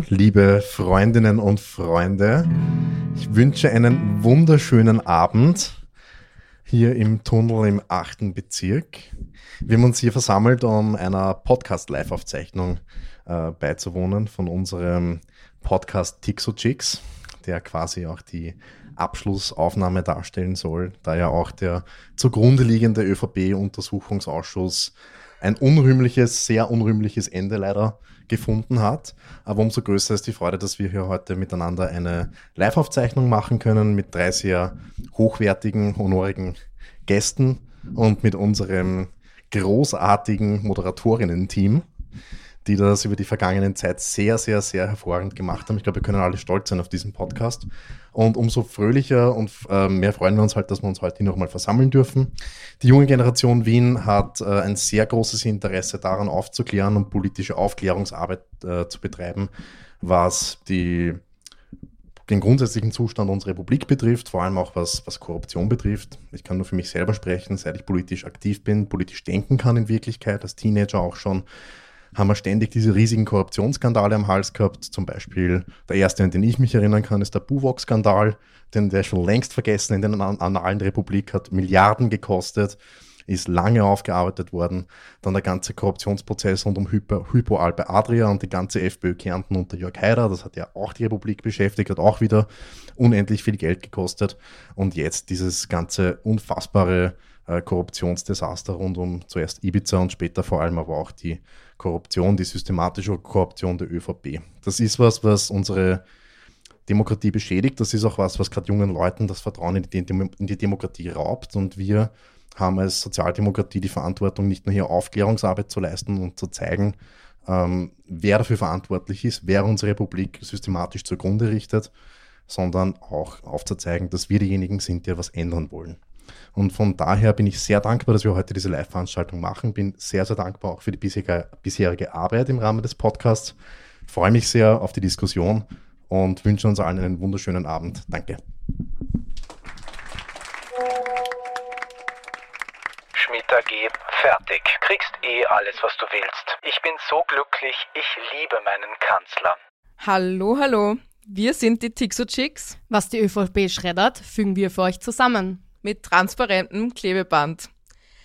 Liebe Freundinnen und Freunde. Ich wünsche einen wunderschönen Abend hier im Tunnel im achten Bezirk. Wir haben uns hier versammelt, um einer Podcast-Live-Aufzeichnung äh, beizuwohnen von unserem Podcast Tixo Chicks, der quasi auch die Abschlussaufnahme darstellen soll, da ja auch der zugrunde liegende ÖVP-Untersuchungsausschuss ein unrühmliches, sehr unrühmliches Ende leider gefunden hat. Aber umso größer ist die Freude, dass wir hier heute miteinander eine Live-Aufzeichnung machen können mit drei sehr hochwertigen, honorigen Gästen und mit unserem großartigen Moderatorinnen-Team die das über die vergangenen Zeit sehr, sehr, sehr hervorragend gemacht haben. Ich glaube, wir können alle stolz sein auf diesen Podcast. Und umso fröhlicher und äh, mehr freuen wir uns halt, dass wir uns heute hier nochmal versammeln dürfen. Die junge Generation Wien hat äh, ein sehr großes Interesse daran aufzuklären und politische Aufklärungsarbeit äh, zu betreiben, was die den grundsätzlichen Zustand unserer Republik betrifft, vor allem auch was, was Korruption betrifft. Ich kann nur für mich selber sprechen, seit ich politisch aktiv bin, politisch denken kann in Wirklichkeit, als Teenager auch schon, haben wir ständig diese riesigen Korruptionsskandale am Hals gehabt. Zum Beispiel der erste, an den ich mich erinnern kann, ist der Buwok-Skandal, den der schon längst vergessen in den Annalen der Republik hat Milliarden gekostet, ist lange aufgearbeitet worden. Dann der ganze Korruptionsprozess rund um Hypo, Hypo Alpe Adria und die ganze FPÖ Kärnten unter Jörg Haider, das hat ja auch die Republik beschäftigt, hat auch wieder unendlich viel Geld gekostet. Und jetzt dieses ganze unfassbare äh, Korruptionsdesaster rund um zuerst Ibiza und später vor allem aber auch die Korruption, die systematische Korruption der ÖVP. Das ist was, was unsere Demokratie beschädigt. Das ist auch was, was gerade jungen Leuten das Vertrauen in die, in die Demokratie raubt. Und wir haben als Sozialdemokratie die Verantwortung, nicht nur hier Aufklärungsarbeit zu leisten und zu zeigen, ähm, wer dafür verantwortlich ist, wer unsere Republik systematisch zugrunde richtet, sondern auch aufzuzeigen, dass wir diejenigen sind, die etwas ändern wollen. Und von daher bin ich sehr dankbar, dass wir heute diese Live-Veranstaltung machen. Bin sehr, sehr dankbar auch für die bisherige, bisherige Arbeit im Rahmen des Podcasts. Freue mich sehr auf die Diskussion und wünsche uns allen einen wunderschönen Abend. Danke. Schmidt AG, fertig. Kriegst eh alles, was du willst. Ich bin so glücklich, ich liebe meinen Kanzler. Hallo, hallo. Wir sind die Tixo Chicks. Was die ÖVP schreddert, fügen wir für euch zusammen mit transparentem Klebeband.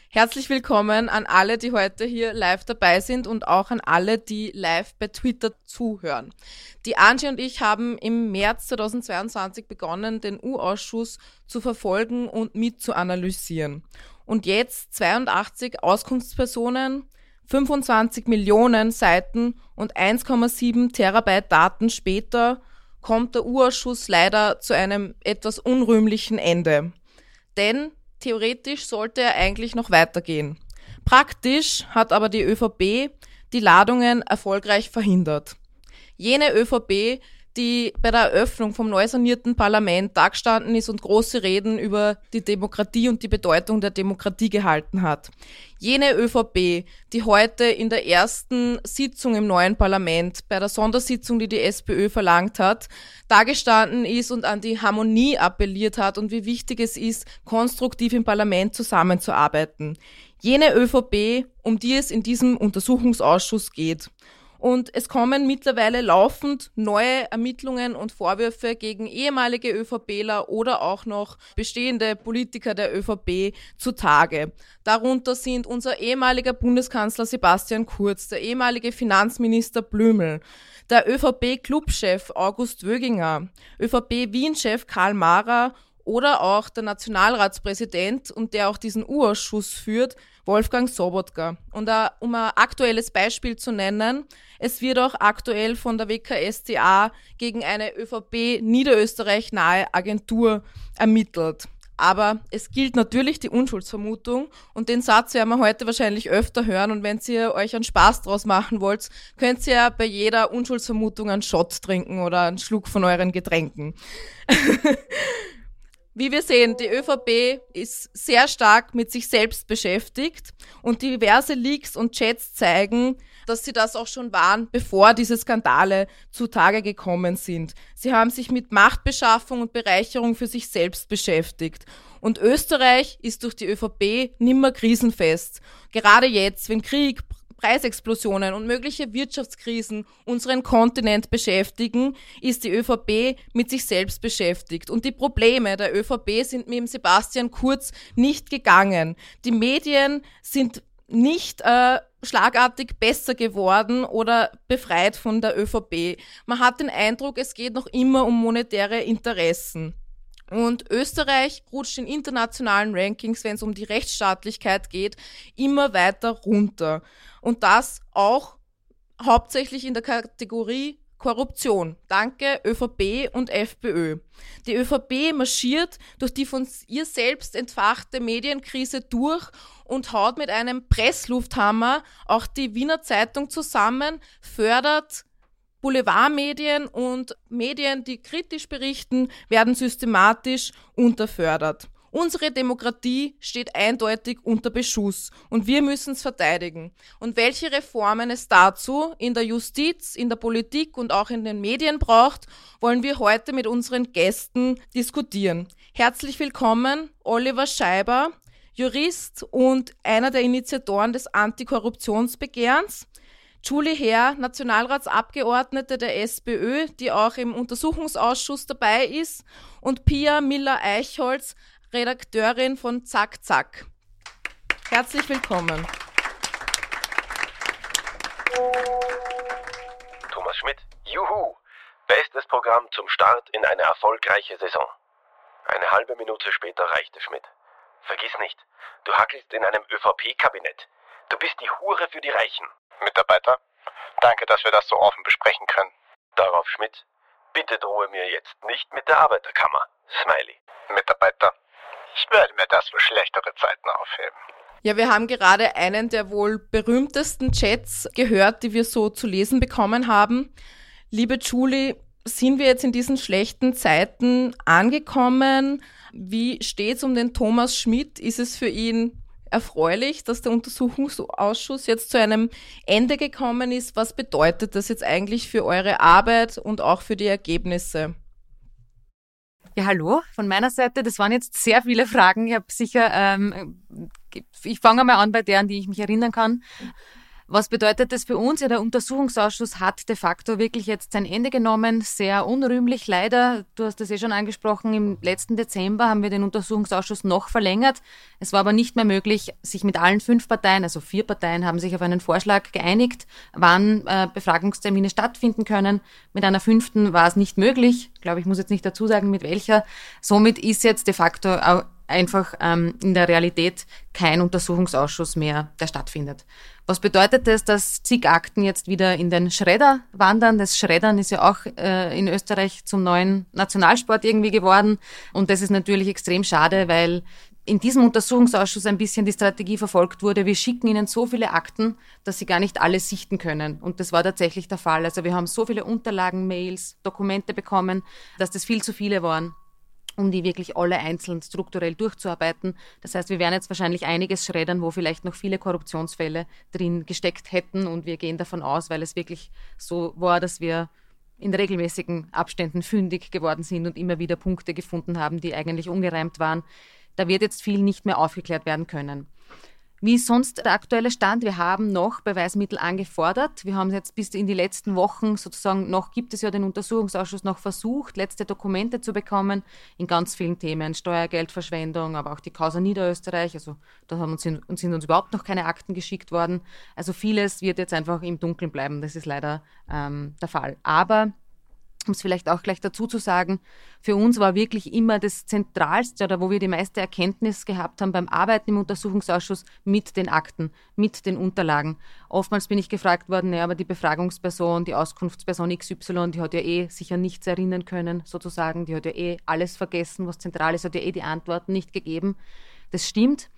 Herzlich willkommen an alle, die heute hier live dabei sind und auch an alle, die live bei Twitter zuhören. Die Angie und ich haben im März 2022 begonnen, den U-Ausschuss zu verfolgen und mitzuanalysieren. Und jetzt 82 Auskunftspersonen, 25 Millionen Seiten und 1,7 Terabyte Daten später kommt der U-Ausschuss leider zu einem etwas unrühmlichen Ende denn theoretisch sollte er eigentlich noch weitergehen. Praktisch hat aber die ÖVP die Ladungen erfolgreich verhindert. Jene ÖVP, die bei der Eröffnung vom neu sanierten Parlament dagestanden ist und große Reden über die Demokratie und die Bedeutung der Demokratie gehalten hat. Jene ÖVP, die heute in der ersten Sitzung im neuen Parlament, bei der Sondersitzung, die die SPÖ verlangt hat, dagestanden ist und an die Harmonie appelliert hat und wie wichtig es ist, konstruktiv im Parlament zusammenzuarbeiten. Jene ÖVP, um die es in diesem Untersuchungsausschuss geht. Und es kommen mittlerweile laufend neue Ermittlungen und Vorwürfe gegen ehemalige ÖVPler oder auch noch bestehende Politiker der ÖVP zutage. Darunter sind unser ehemaliger Bundeskanzler Sebastian Kurz, der ehemalige Finanzminister Blümel, der ÖVP-Clubchef August Wöginger, ÖVP-Wien-Chef Karl Mara oder auch der Nationalratspräsident und der auch diesen U-Ausschuss führt, Wolfgang Sobotka. Und uh, um ein aktuelles Beispiel zu nennen, es wird auch aktuell von der WKStA gegen eine ÖVP Niederösterreich nahe Agentur ermittelt. Aber es gilt natürlich die Unschuldsvermutung und den Satz werden wir heute wahrscheinlich öfter hören und wenn ihr euch einen Spaß draus machen wollt, könnt ihr ja bei jeder Unschuldsvermutung einen Shot trinken oder einen Schluck von euren Getränken. Wie wir sehen, die ÖVP ist sehr stark mit sich selbst beschäftigt und diverse Leaks und Chats zeigen, dass sie das auch schon waren, bevor diese Skandale zutage gekommen sind. Sie haben sich mit Machtbeschaffung und Bereicherung für sich selbst beschäftigt. Und Österreich ist durch die ÖVP nimmer krisenfest. Gerade jetzt, wenn Krieg, Preisexplosionen und mögliche Wirtschaftskrisen unseren Kontinent beschäftigen, ist die ÖVP mit sich selbst beschäftigt. Und die Probleme der ÖVP sind mit Sebastian Kurz nicht gegangen. Die Medien sind nicht äh, schlagartig besser geworden oder befreit von der ÖVP. Man hat den Eindruck, es geht noch immer um monetäre Interessen. Und Österreich rutscht in internationalen Rankings, wenn es um die Rechtsstaatlichkeit geht, immer weiter runter. Und das auch hauptsächlich in der Kategorie Korruption. Danke ÖVP und FPÖ. Die ÖVP marschiert durch die von ihr selbst entfachte Medienkrise durch und haut mit einem Presslufthammer auch die Wiener Zeitung zusammen, fördert Boulevardmedien und Medien, die kritisch berichten, werden systematisch unterfördert. Unsere Demokratie steht eindeutig unter Beschuss und wir müssen es verteidigen. Und welche Reformen es dazu in der Justiz, in der Politik und auch in den Medien braucht, wollen wir heute mit unseren Gästen diskutieren. Herzlich willkommen, Oliver Scheiber, Jurist und einer der Initiatoren des Antikorruptionsbegehrens. Julie Herr, Nationalratsabgeordnete der SPÖ, die auch im Untersuchungsausschuss dabei ist, und Pia Miller-Eichholz, Redakteurin von Zack Zack. Herzlich willkommen. Thomas Schmidt, juhu! Bestes Programm zum Start in eine erfolgreiche Saison. Eine halbe Minute später reichte Schmidt. Vergiss nicht, du hackelst in einem ÖVP-Kabinett. Du bist die Hure für die Reichen. Mitarbeiter. Danke, dass wir das so offen besprechen können. Darauf Schmidt. Bitte drohe mir jetzt nicht mit der Arbeiterkammer. Smiley. Mitarbeiter. Ich werde mir das für schlechtere Zeiten aufheben. Ja, wir haben gerade einen der wohl berühmtesten Chats gehört, die wir so zu lesen bekommen haben. Liebe Julie, sind wir jetzt in diesen schlechten Zeiten angekommen? Wie steht's um den Thomas Schmidt? Ist es für ihn erfreulich, dass der Untersuchungsausschuss jetzt zu einem Ende gekommen ist. Was bedeutet das jetzt eigentlich für eure Arbeit und auch für die Ergebnisse? Ja, hallo von meiner Seite. Das waren jetzt sehr viele Fragen. Ich habe sicher, ähm, ich fange mal an bei der, an die ich mich erinnern kann. Was bedeutet das für uns? Ja, der Untersuchungsausschuss hat de facto wirklich jetzt sein Ende genommen. Sehr unrühmlich leider. Du hast das eh schon angesprochen. Im letzten Dezember haben wir den Untersuchungsausschuss noch verlängert. Es war aber nicht mehr möglich, sich mit allen fünf Parteien, also vier Parteien, haben sich auf einen Vorschlag geeinigt, wann äh, Befragungstermine stattfinden können. Mit einer fünften war es nicht möglich. Ich glaube, ich muss jetzt nicht dazu sagen, mit welcher. Somit ist jetzt de facto einfach ähm, in der Realität kein Untersuchungsausschuss mehr, der stattfindet. Was bedeutet das, dass zig Akten jetzt wieder in den Schredder wandern? Das Schreddern ist ja auch äh, in Österreich zum neuen Nationalsport irgendwie geworden. Und das ist natürlich extrem schade, weil in diesem Untersuchungsausschuss ein bisschen die Strategie verfolgt wurde, wir schicken ihnen so viele Akten, dass sie gar nicht alles sichten können. Und das war tatsächlich der Fall. Also wir haben so viele Unterlagen, Mails, Dokumente bekommen, dass das viel zu viele waren um die wirklich alle einzeln strukturell durchzuarbeiten. Das heißt, wir werden jetzt wahrscheinlich einiges schreddern, wo vielleicht noch viele Korruptionsfälle drin gesteckt hätten und wir gehen davon aus, weil es wirklich so war, dass wir in regelmäßigen Abständen fündig geworden sind und immer wieder Punkte gefunden haben, die eigentlich ungereimt waren. Da wird jetzt viel nicht mehr aufgeklärt werden können. Wie ist sonst der aktuelle Stand? Wir haben noch Beweismittel angefordert. Wir haben jetzt bis in die letzten Wochen sozusagen noch, gibt es ja den Untersuchungsausschuss noch versucht, letzte Dokumente zu bekommen in ganz vielen Themen. Steuergeldverschwendung, aber auch die Causa Niederösterreich. Also da haben uns, sind uns überhaupt noch keine Akten geschickt worden. Also vieles wird jetzt einfach im Dunkeln bleiben. Das ist leider ähm, der Fall. Aber um es vielleicht auch gleich dazu zu sagen, für uns war wirklich immer das Zentralste oder wo wir die meiste Erkenntnis gehabt haben beim Arbeiten im Untersuchungsausschuss mit den Akten, mit den Unterlagen. Oftmals bin ich gefragt worden, ja, aber die Befragungsperson, die Auskunftsperson XY, die hat ja eh sicher nichts erinnern können, sozusagen, die hat ja eh alles vergessen, was zentral ist, hat ja eh die Antworten nicht gegeben. Das stimmt,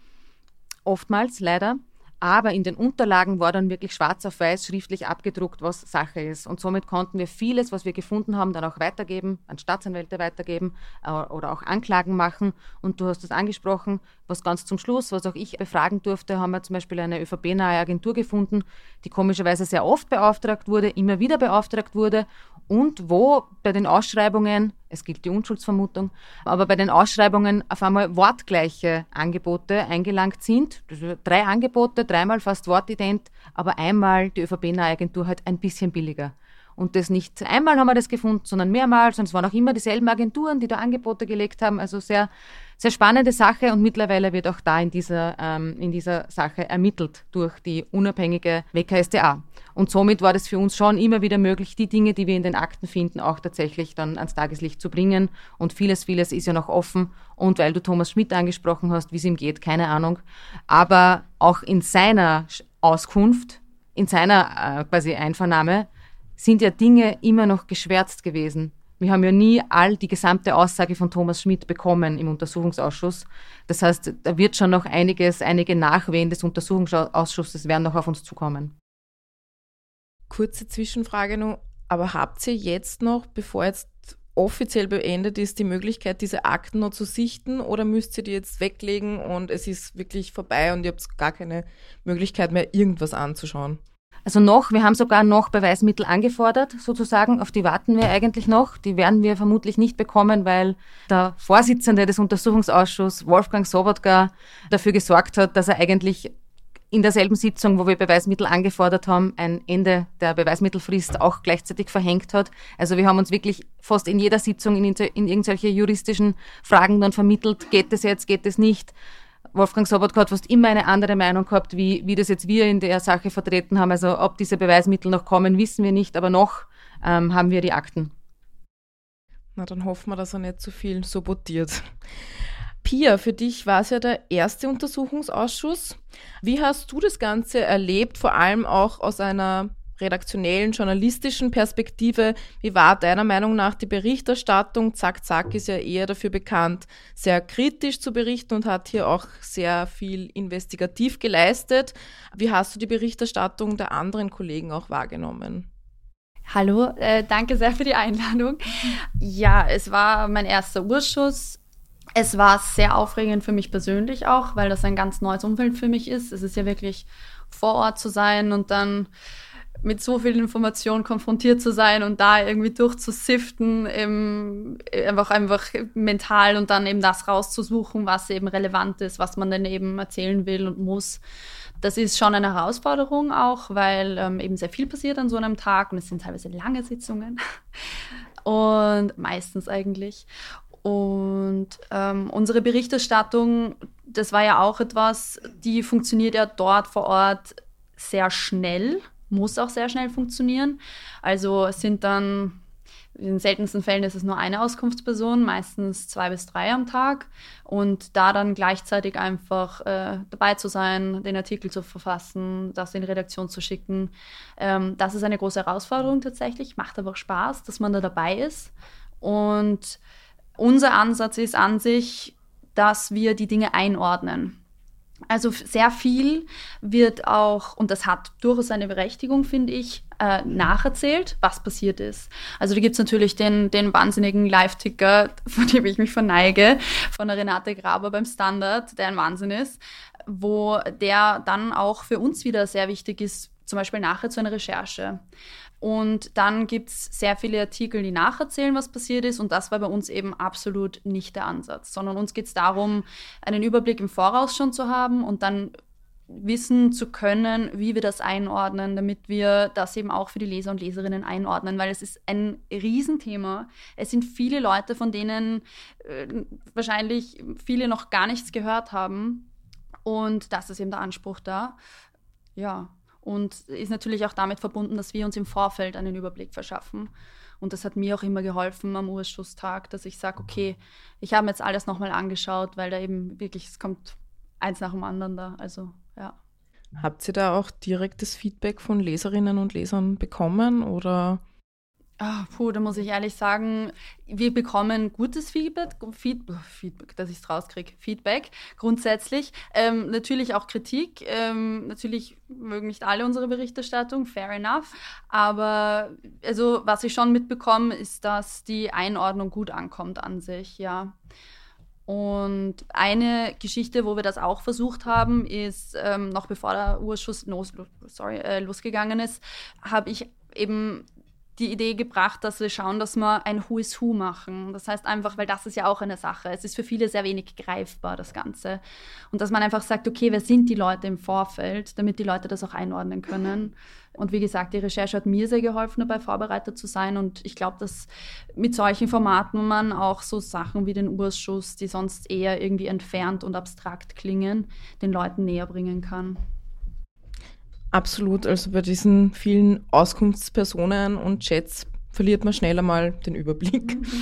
oftmals leider. Aber in den Unterlagen war dann wirklich schwarz auf weiß schriftlich abgedruckt, was Sache ist. Und somit konnten wir vieles, was wir gefunden haben, dann auch weitergeben, an Staatsanwälte weitergeben äh, oder auch Anklagen machen. Und du hast es angesprochen, was ganz zum Schluss, was auch ich befragen durfte, haben wir zum Beispiel eine ÖVP-nahe Agentur gefunden, die komischerweise sehr oft beauftragt wurde, immer wieder beauftragt wurde und wo bei den Ausschreibungen, es gilt die Unschuldsvermutung, aber bei den Ausschreibungen auf einmal wortgleiche Angebote eingelangt sind. Drei Angebote, dreimal fast wortident, aber einmal die ÖVP-nahe Agentur halt ein bisschen billiger. Und das nicht einmal haben wir das gefunden, sondern mehrmals. Und es waren auch immer dieselben Agenturen, die da Angebote gelegt haben. Also sehr, sehr spannende Sache. Und mittlerweile wird auch da in dieser, ähm, in dieser Sache ermittelt durch die unabhängige WKSDA. Und somit war das für uns schon immer wieder möglich, die Dinge, die wir in den Akten finden, auch tatsächlich dann ans Tageslicht zu bringen. Und vieles, vieles ist ja noch offen. Und weil du Thomas Schmidt angesprochen hast, wie es ihm geht, keine Ahnung. Aber auch in seiner Auskunft, in seiner äh, quasi Einvernahme, sind ja Dinge immer noch geschwärzt gewesen. Wir haben ja nie all die gesamte Aussage von Thomas Schmidt bekommen im Untersuchungsausschuss. Das heißt, da wird schon noch einiges, einige Nachwehen des Untersuchungsausschusses werden noch auf uns zukommen. Kurze Zwischenfrage noch, aber habt ihr jetzt noch, bevor jetzt offiziell beendet ist, die Möglichkeit, diese Akten noch zu sichten oder müsst ihr die jetzt weglegen und es ist wirklich vorbei und ihr habt gar keine Möglichkeit mehr, irgendwas anzuschauen? Also noch, wir haben sogar noch Beweismittel angefordert, sozusagen, auf die warten wir eigentlich noch. Die werden wir vermutlich nicht bekommen, weil der Vorsitzende des Untersuchungsausschusses, Wolfgang Sobotka, dafür gesorgt hat, dass er eigentlich in derselben Sitzung, wo wir Beweismittel angefordert haben, ein Ende der Beweismittelfrist auch gleichzeitig verhängt hat. Also wir haben uns wirklich fast in jeder Sitzung in, in irgendwelche juristischen Fragen dann vermittelt, geht es jetzt, geht es nicht. Wolfgang Sobotka hat fast immer eine andere Meinung gehabt, wie, wie das jetzt wir in der Sache vertreten haben. Also ob diese Beweismittel noch kommen, wissen wir nicht, aber noch ähm, haben wir die Akten. Na, dann hoffen wir, dass er nicht zu viel sabotiert. Pia, für dich war es ja der erste Untersuchungsausschuss. Wie hast du das Ganze erlebt, vor allem auch aus einer redaktionellen, journalistischen Perspektive, wie war deiner Meinung nach die Berichterstattung? Zack, Zack ist ja eher dafür bekannt, sehr kritisch zu berichten und hat hier auch sehr viel investigativ geleistet. Wie hast du die Berichterstattung der anderen Kollegen auch wahrgenommen? Hallo, äh, danke sehr für die Einladung. Ja, es war mein erster Urschuss. Es war sehr aufregend für mich persönlich auch, weil das ein ganz neues Umfeld für mich ist. Es ist ja wirklich vor Ort zu sein und dann mit so viel Information konfrontiert zu sein und da irgendwie durchzusiften, einfach, einfach mental und dann eben das rauszusuchen, was eben relevant ist, was man dann eben erzählen will und muss. Das ist schon eine Herausforderung auch, weil ähm, eben sehr viel passiert an so einem Tag und es sind teilweise lange Sitzungen und meistens eigentlich. Und ähm, unsere Berichterstattung, das war ja auch etwas, die funktioniert ja dort vor Ort sehr schnell muss auch sehr schnell funktionieren. Also es sind dann in den seltensten Fällen ist es nur eine Auskunftsperson, meistens zwei bis drei am Tag. Und da dann gleichzeitig einfach äh, dabei zu sein, den Artikel zu verfassen, das in Redaktion zu schicken, ähm, das ist eine große Herausforderung tatsächlich. Macht aber auch Spaß, dass man da dabei ist. Und unser Ansatz ist an sich, dass wir die Dinge einordnen. Also sehr viel wird auch, und das hat durchaus eine Berechtigung, finde ich, äh, nacherzählt, was passiert ist. Also da gibt es natürlich den, den wahnsinnigen Live-Ticker, von dem ich mich verneige, von der Renate Graber beim Standard, der ein Wahnsinn ist, wo der dann auch für uns wieder sehr wichtig ist, zum Beispiel nachher zu einer Recherche. Und dann gibt es sehr viele Artikel, die nacherzählen, was passiert ist. Und das war bei uns eben absolut nicht der Ansatz, sondern uns geht es darum, einen Überblick im Voraus schon zu haben und dann wissen zu können, wie wir das einordnen, damit wir das eben auch für die Leser und Leserinnen einordnen, weil es ist ein Riesenthema. Es sind viele Leute, von denen äh, wahrscheinlich viele noch gar nichts gehört haben. Und das ist eben der Anspruch da. Ja, und ist natürlich auch damit verbunden, dass wir uns im Vorfeld einen Überblick verschaffen. Und das hat mir auch immer geholfen am Urschusstag, dass ich sage, okay, ich habe mir jetzt alles nochmal angeschaut, weil da eben wirklich, es kommt eins nach dem anderen da. Also, ja. Habt ihr da auch direktes Feedback von Leserinnen und Lesern bekommen oder Oh, puh, da muss ich ehrlich sagen, wir bekommen gutes Feedback, Feedback, Feedback dass ich es rauskriege, Feedback grundsätzlich. Ähm, natürlich auch Kritik. Ähm, natürlich mögen nicht alle unsere Berichterstattung, fair enough. Aber also, was ich schon mitbekomme, ist, dass die Einordnung gut ankommt an sich, ja. Und eine Geschichte, wo wir das auch versucht haben, ist, ähm, noch bevor der Urschuss los, sorry, äh, losgegangen ist, habe ich eben die Idee gebracht, dass wir schauen, dass wir ein Who is Who machen. Das heißt einfach, weil das ist ja auch eine Sache. Es ist für viele sehr wenig greifbar, das Ganze. Und dass man einfach sagt, okay, wer sind die Leute im Vorfeld, damit die Leute das auch einordnen können. Und wie gesagt, die Recherche hat mir sehr geholfen, dabei vorbereitet zu sein. Und ich glaube, dass mit solchen Formaten man auch so Sachen wie den Urschuss, die sonst eher irgendwie entfernt und abstrakt klingen, den Leuten näher bringen kann. Absolut. Also bei diesen vielen Auskunftspersonen und Chats verliert man schnell einmal den Überblick. Mhm.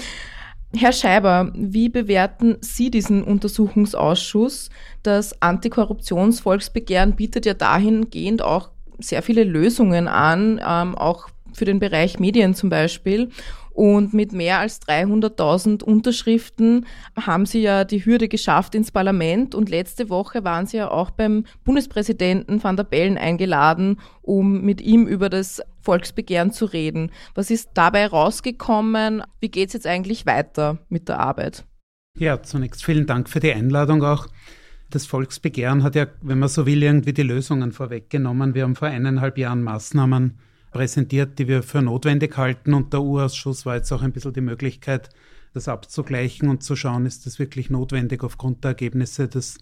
Herr Scheiber, wie bewerten Sie diesen Untersuchungsausschuss? Das Antikorruptionsvolksbegehren bietet ja dahingehend auch sehr viele Lösungen an, ähm, auch für den Bereich Medien zum Beispiel. Und mit mehr als 300.000 Unterschriften haben sie ja die Hürde geschafft ins Parlament. Und letzte Woche waren sie ja auch beim Bundespräsidenten van der Bellen eingeladen, um mit ihm über das Volksbegehren zu reden. Was ist dabei rausgekommen? Wie geht es jetzt eigentlich weiter mit der Arbeit? Ja, zunächst vielen Dank für die Einladung auch. Das Volksbegehren hat ja, wenn man so will, irgendwie die Lösungen vorweggenommen. Wir haben vor eineinhalb Jahren Maßnahmen präsentiert, die wir für notwendig halten. Und der U-Ausschuss war jetzt auch ein bisschen die Möglichkeit, das abzugleichen und zu schauen, ist das wirklich notwendig aufgrund der Ergebnisse des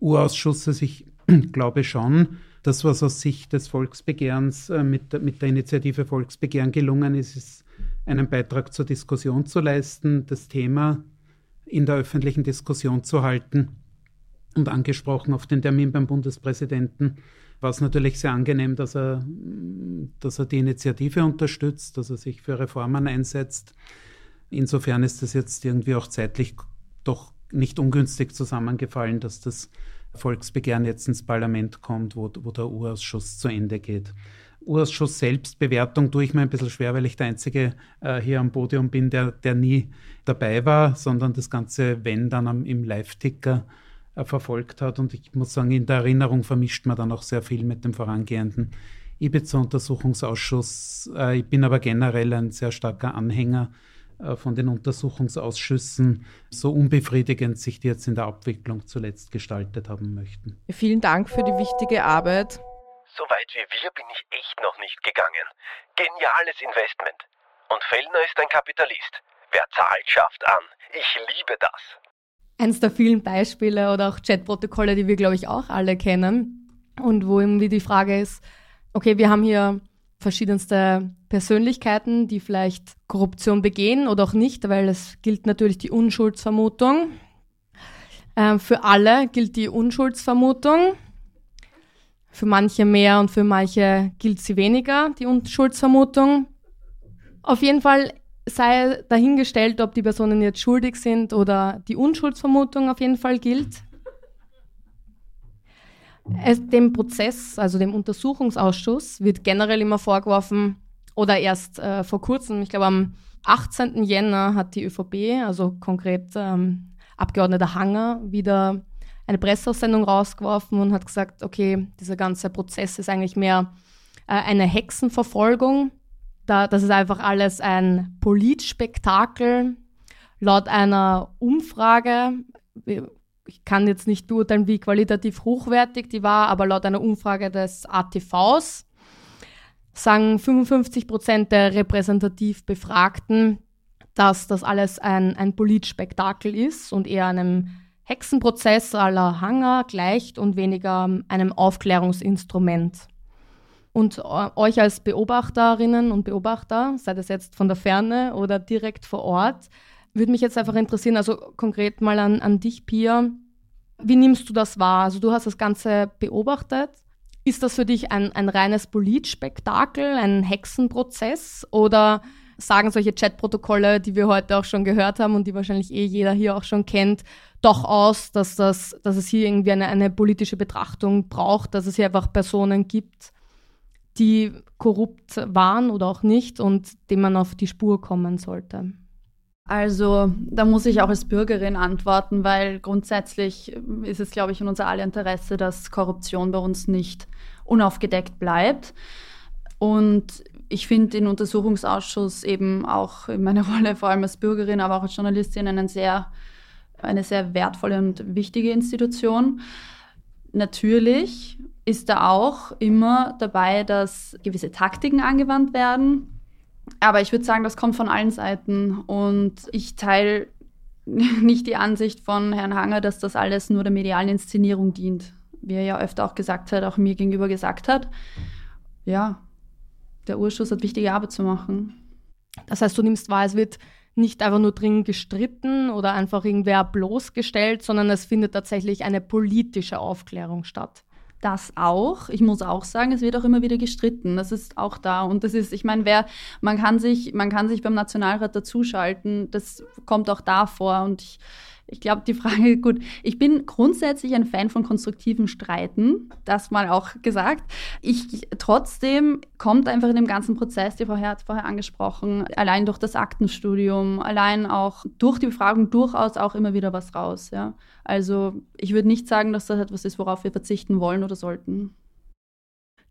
U-Ausschusses. Ich glaube schon, das, was aus Sicht des Volksbegehrens äh, mit, mit der Initiative Volksbegehren gelungen ist, ist einen Beitrag zur Diskussion zu leisten, das Thema in der öffentlichen Diskussion zu halten und angesprochen auf den Termin beim Bundespräsidenten war es natürlich sehr angenehm, dass er, dass er die Initiative unterstützt, dass er sich für Reformen einsetzt. Insofern ist das jetzt irgendwie auch zeitlich doch nicht ungünstig zusammengefallen, dass das Volksbegehren jetzt ins Parlament kommt, wo, wo der Urausschuss zu Ende geht. Urausschuss selbst, Bewertung tue ich mir ein bisschen schwer, weil ich der Einzige äh, hier am Podium bin, der, der nie dabei war, sondern das Ganze, wenn, dann am, im Live-Ticker verfolgt hat. Und ich muss sagen, in der Erinnerung vermischt man dann auch sehr viel mit dem vorangehenden Ibiza-Untersuchungsausschuss. Äh, ich bin aber generell ein sehr starker Anhänger äh, von den Untersuchungsausschüssen, so unbefriedigend sich die jetzt in der Abwicklung zuletzt gestaltet haben möchten. Vielen Dank für die wichtige Arbeit. So weit wie wir bin ich echt noch nicht gegangen. Geniales Investment. Und Fellner ist ein Kapitalist. Wer zahlt, schafft an. Ich liebe das eines der vielen Beispiele oder auch Chatprotokolle, die wir, glaube ich, auch alle kennen. Und wo irgendwie die Frage ist, okay, wir haben hier verschiedenste Persönlichkeiten, die vielleicht Korruption begehen oder auch nicht, weil es gilt natürlich die Unschuldsvermutung. Ähm, für alle gilt die Unschuldsvermutung. Für manche mehr und für manche gilt sie weniger, die Unschuldsvermutung. Auf jeden Fall sei dahingestellt, ob die Personen jetzt schuldig sind oder die Unschuldsvermutung auf jeden Fall gilt. Es, dem Prozess, also dem Untersuchungsausschuss, wird generell immer vorgeworfen, oder erst äh, vor kurzem, ich glaube am 18. Jänner hat die ÖVP, also konkret ähm, Abgeordneter Hanger, wieder eine Presseaussendung rausgeworfen und hat gesagt, okay, dieser ganze Prozess ist eigentlich mehr äh, eine Hexenverfolgung da, das ist einfach alles ein Politspektakel. Laut einer Umfrage, ich kann jetzt nicht beurteilen, wie qualitativ hochwertig die war, aber laut einer Umfrage des ATVs sagen 55 Prozent der repräsentativ Befragten, dass das alles ein, ein Politspektakel ist und eher einem Hexenprozess aller Hanger gleicht und weniger einem Aufklärungsinstrument. Und euch als Beobachterinnen und Beobachter, sei das jetzt von der Ferne oder direkt vor Ort, würde mich jetzt einfach interessieren, also konkret mal an, an dich, Pia. Wie nimmst du das wahr? Also du hast das Ganze beobachtet. Ist das für dich ein, ein reines Politspektakel, ein Hexenprozess oder sagen solche Chatprotokolle, die wir heute auch schon gehört haben und die wahrscheinlich eh jeder hier auch schon kennt, doch aus, dass, das, dass es hier irgendwie eine, eine politische Betrachtung braucht, dass es hier einfach Personen gibt, die korrupt waren oder auch nicht und dem man auf die Spur kommen sollte? Also da muss ich auch als Bürgerin antworten, weil grundsätzlich ist es, glaube ich, in unser aller Interesse, dass Korruption bei uns nicht unaufgedeckt bleibt. Und ich finde den Untersuchungsausschuss eben auch in meiner Rolle, vor allem als Bürgerin, aber auch als Journalistin, einen sehr, eine sehr wertvolle und wichtige Institution. Natürlich ist da auch immer dabei, dass gewisse Taktiken angewandt werden. Aber ich würde sagen, das kommt von allen Seiten. Und ich teile nicht die Ansicht von Herrn Hanger, dass das alles nur der medialen Inszenierung dient. Wie er ja öfter auch gesagt hat, auch mir gegenüber gesagt hat. Ja, der Urschuss hat wichtige Arbeit zu machen. Das heißt, du nimmst wahr, es wird nicht einfach nur dringend gestritten oder einfach irgendwer bloßgestellt, sondern es findet tatsächlich eine politische Aufklärung statt. Das auch. Ich muss auch sagen, es wird auch immer wieder gestritten. Das ist auch da. Und das ist, ich meine, wer, man kann sich, man kann sich beim Nationalrat dazuschalten. Das kommt auch da vor. Und ich, ich glaube, die Frage, gut, ich bin grundsätzlich ein Fan von konstruktiven Streiten, das mal auch gesagt. Ich trotzdem kommt einfach in dem ganzen Prozess, die Frau hat vorher angesprochen, allein durch das Aktenstudium, allein auch durch die Befragung durchaus auch immer wieder was raus. Ja? Also ich würde nicht sagen, dass das etwas ist, worauf wir verzichten wollen oder sollten.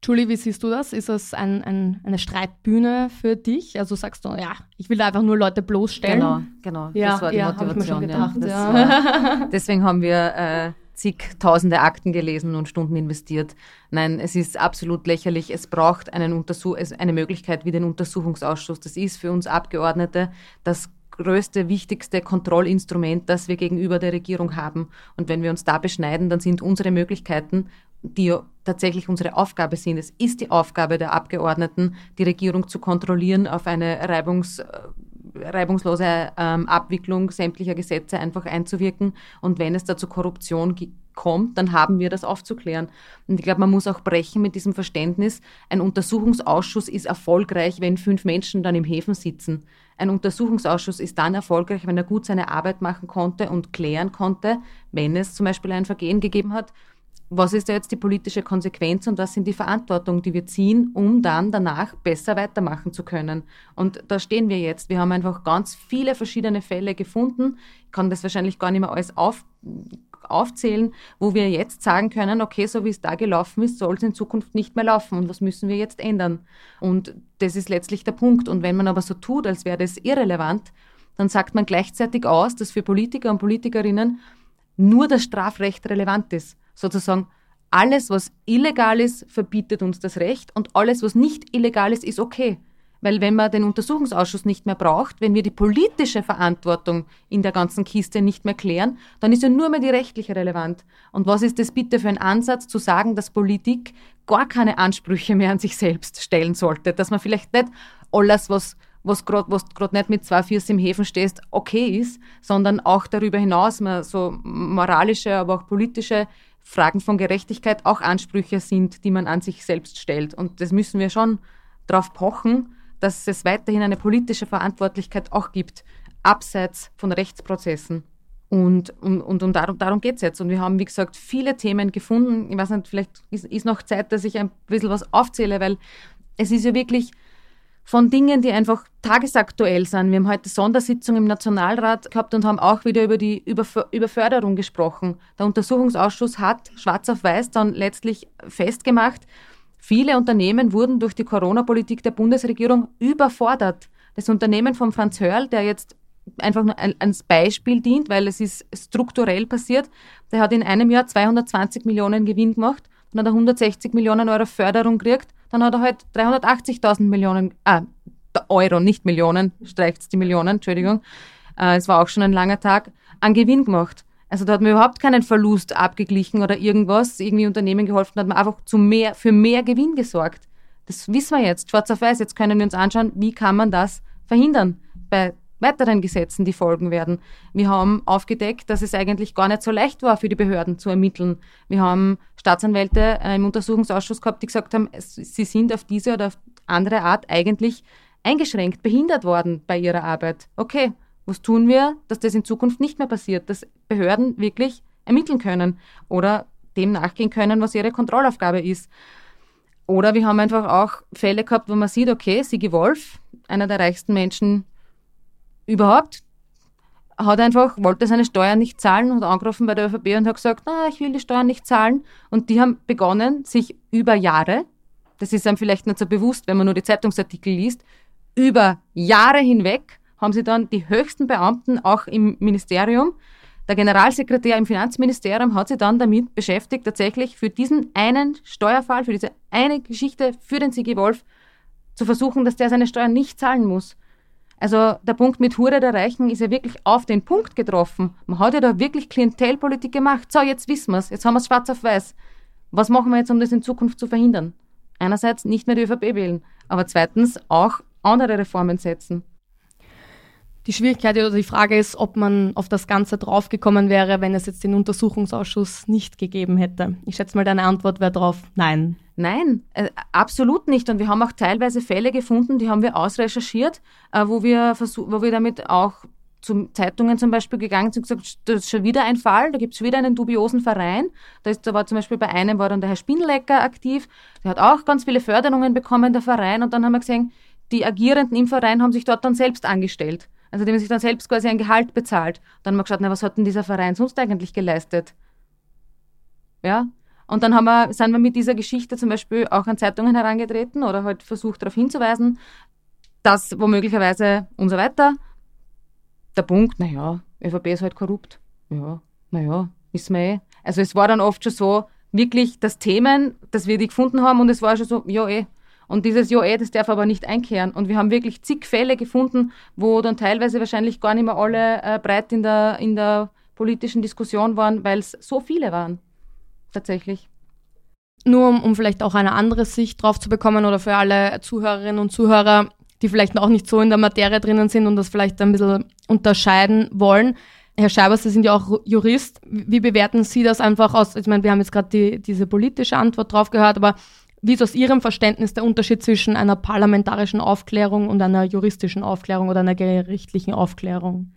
Julie, wie siehst du das? Ist das ein, ein, eine Streitbühne für dich? Also sagst du, ja, ich will einfach nur Leute bloßstellen? Genau, genau. Ja, das war die ja, Motivation. Hab ich mir schon gedacht, ja. War, deswegen haben wir äh, zigtausende Akten gelesen und Stunden investiert. Nein, es ist absolut lächerlich. Es braucht einen Untersuch eine Möglichkeit wie den Untersuchungsausschuss. Das ist für uns Abgeordnete das größte, wichtigste Kontrollinstrument, das wir gegenüber der Regierung haben. Und wenn wir uns da beschneiden, dann sind unsere Möglichkeiten die tatsächlich unsere Aufgabe sind. Es ist die Aufgabe der Abgeordneten, die Regierung zu kontrollieren, auf eine reibungs, äh, reibungslose ähm, Abwicklung sämtlicher Gesetze einfach einzuwirken. Und wenn es da zu Korruption kommt, dann haben wir das aufzuklären. Und ich glaube, man muss auch brechen mit diesem Verständnis, ein Untersuchungsausschuss ist erfolgreich, wenn fünf Menschen dann im Häfen sitzen. Ein Untersuchungsausschuss ist dann erfolgreich, wenn er gut seine Arbeit machen konnte und klären konnte, wenn es zum Beispiel ein Vergehen gegeben hat was ist da jetzt die politische Konsequenz und was sind die Verantwortung, die wir ziehen, um dann danach besser weitermachen zu können. Und da stehen wir jetzt. Wir haben einfach ganz viele verschiedene Fälle gefunden. Ich kann das wahrscheinlich gar nicht mehr alles auf, aufzählen, wo wir jetzt sagen können, okay, so wie es da gelaufen ist, soll es in Zukunft nicht mehr laufen und was müssen wir jetzt ändern. Und das ist letztlich der Punkt. Und wenn man aber so tut, als wäre das irrelevant, dann sagt man gleichzeitig aus, dass für Politiker und Politikerinnen nur das Strafrecht relevant ist sozusagen alles, was illegal ist, verbietet uns das Recht und alles, was nicht illegal ist, ist okay. Weil wenn man den Untersuchungsausschuss nicht mehr braucht, wenn wir die politische Verantwortung in der ganzen Kiste nicht mehr klären, dann ist ja nur mehr die rechtliche relevant. Und was ist das bitte für ein Ansatz zu sagen, dass Politik gar keine Ansprüche mehr an sich selbst stellen sollte? Dass man vielleicht nicht alles, was was gerade nicht mit zwei Füßen im Häfen stehst, okay ist, sondern auch darüber hinaus man so moralische, aber auch politische Fragen von Gerechtigkeit auch Ansprüche sind, die man an sich selbst stellt. Und das müssen wir schon darauf pochen, dass es weiterhin eine politische Verantwortlichkeit auch gibt, abseits von Rechtsprozessen. Und, und, und, und darum, darum geht es jetzt. Und wir haben, wie gesagt, viele Themen gefunden. Ich weiß nicht, vielleicht ist, ist noch Zeit, dass ich ein bisschen was aufzähle, weil es ist ja wirklich, von Dingen, die einfach tagesaktuell sind. Wir haben heute Sondersitzung im Nationalrat gehabt und haben auch wieder über die Überförderung gesprochen. Der Untersuchungsausschuss hat schwarz auf weiß dann letztlich festgemacht, viele Unternehmen wurden durch die Corona-Politik der Bundesregierung überfordert. Das Unternehmen von Franz Hörl, der jetzt einfach nur als Beispiel dient, weil es ist strukturell passiert, der hat in einem Jahr 220 Millionen Gewinn gemacht dann hat er 160 Millionen Euro Förderung gekriegt, dann hat er halt 380.000 Millionen, ah, Euro, nicht Millionen, streicht die Millionen, Entschuldigung, äh, es war auch schon ein langer Tag, an Gewinn gemacht. Also da hat man überhaupt keinen Verlust abgeglichen oder irgendwas, irgendwie Unternehmen geholfen, da hat man einfach zu mehr, für mehr Gewinn gesorgt. Das wissen wir jetzt, schwarz auf weiß. Jetzt können wir uns anschauen, wie kann man das verhindern bei weiteren Gesetzen, die folgen werden. Wir haben aufgedeckt, dass es eigentlich gar nicht so leicht war für die Behörden zu ermitteln. Wir haben Staatsanwälte äh, im Untersuchungsausschuss gehabt, die gesagt haben, sie sind auf diese oder auf andere Art eigentlich eingeschränkt, behindert worden bei ihrer Arbeit. Okay, was tun wir, dass das in Zukunft nicht mehr passiert, dass Behörden wirklich ermitteln können oder dem nachgehen können, was ihre Kontrollaufgabe ist. Oder wir haben einfach auch Fälle gehabt, wo man sieht, okay, Sigi Wolf, einer der reichsten Menschen überhaupt, hat einfach, wollte seine Steuern nicht zahlen und angerufen bei der ÖVP und hat gesagt, na, ich will die Steuern nicht zahlen. Und die haben begonnen, sich über Jahre, das ist einem vielleicht nicht so bewusst, wenn man nur die Zeitungsartikel liest, über Jahre hinweg haben sie dann die höchsten Beamten auch im Ministerium, der Generalsekretär im Finanzministerium hat sich dann damit beschäftigt, tatsächlich für diesen einen Steuerfall, für diese eine Geschichte, für den Sigi Wolf zu versuchen, dass der seine Steuern nicht zahlen muss. Also der Punkt mit Hure der Reichen ist ja wirklich auf den Punkt getroffen. Man hat ja da wirklich Klientelpolitik gemacht. So, jetzt wissen wir es. Jetzt haben wir es schwarz auf weiß. Was machen wir jetzt, um das in Zukunft zu verhindern? Einerseits nicht mehr die ÖVP wählen, aber zweitens auch andere Reformen setzen. Die Schwierigkeit oder die Frage ist, ob man auf das Ganze draufgekommen wäre, wenn es jetzt den Untersuchungsausschuss nicht gegeben hätte. Ich schätze mal, deine Antwort wäre darauf nein. Nein, äh, absolut nicht. Und wir haben auch teilweise Fälle gefunden, die haben wir ausrecherchiert, äh, wo, wir wo wir damit auch zu Zeitungen zum Beispiel gegangen sind und gesagt, das ist schon wieder ein Fall, da gibt es wieder einen dubiosen Verein. Da, ist, da war zum Beispiel bei einem war dann der Herr Spinlecker aktiv, der hat auch ganz viele Förderungen bekommen, der Verein, und dann haben wir gesehen, die Agierenden im Verein haben sich dort dann selbst angestellt. Also haben sich dann selbst quasi ein Gehalt bezahlt. Dann haben wir geschaut, na, was hat denn dieser Verein sonst eigentlich geleistet? Ja, und dann haben wir, sind wir mit dieser Geschichte zum Beispiel auch an Zeitungen herangetreten oder halt versucht darauf hinzuweisen, dass womöglicherweise und so weiter. Der Punkt, naja, ÖVP ist halt korrupt. Ja, naja, wissen wir eh. Also es war dann oft schon so, wirklich das Themen, das wir die gefunden haben und es war schon so, ja eh. Und dieses Ja eh, das darf aber nicht einkehren. Und wir haben wirklich zig Fälle gefunden, wo dann teilweise wahrscheinlich gar nicht mehr alle äh, breit in der, in der politischen Diskussion waren, weil es so viele waren tatsächlich. Nur um, um vielleicht auch eine andere Sicht drauf zu bekommen oder für alle Zuhörerinnen und Zuhörer, die vielleicht auch nicht so in der Materie drinnen sind und das vielleicht ein bisschen unterscheiden wollen. Herr Scheibers, Sie sind ja auch Jurist. Wie bewerten Sie das einfach aus? Ich meine, wir haben jetzt gerade die, diese politische Antwort drauf gehört, aber wie ist aus Ihrem Verständnis der Unterschied zwischen einer parlamentarischen Aufklärung und einer juristischen Aufklärung oder einer gerichtlichen Aufklärung?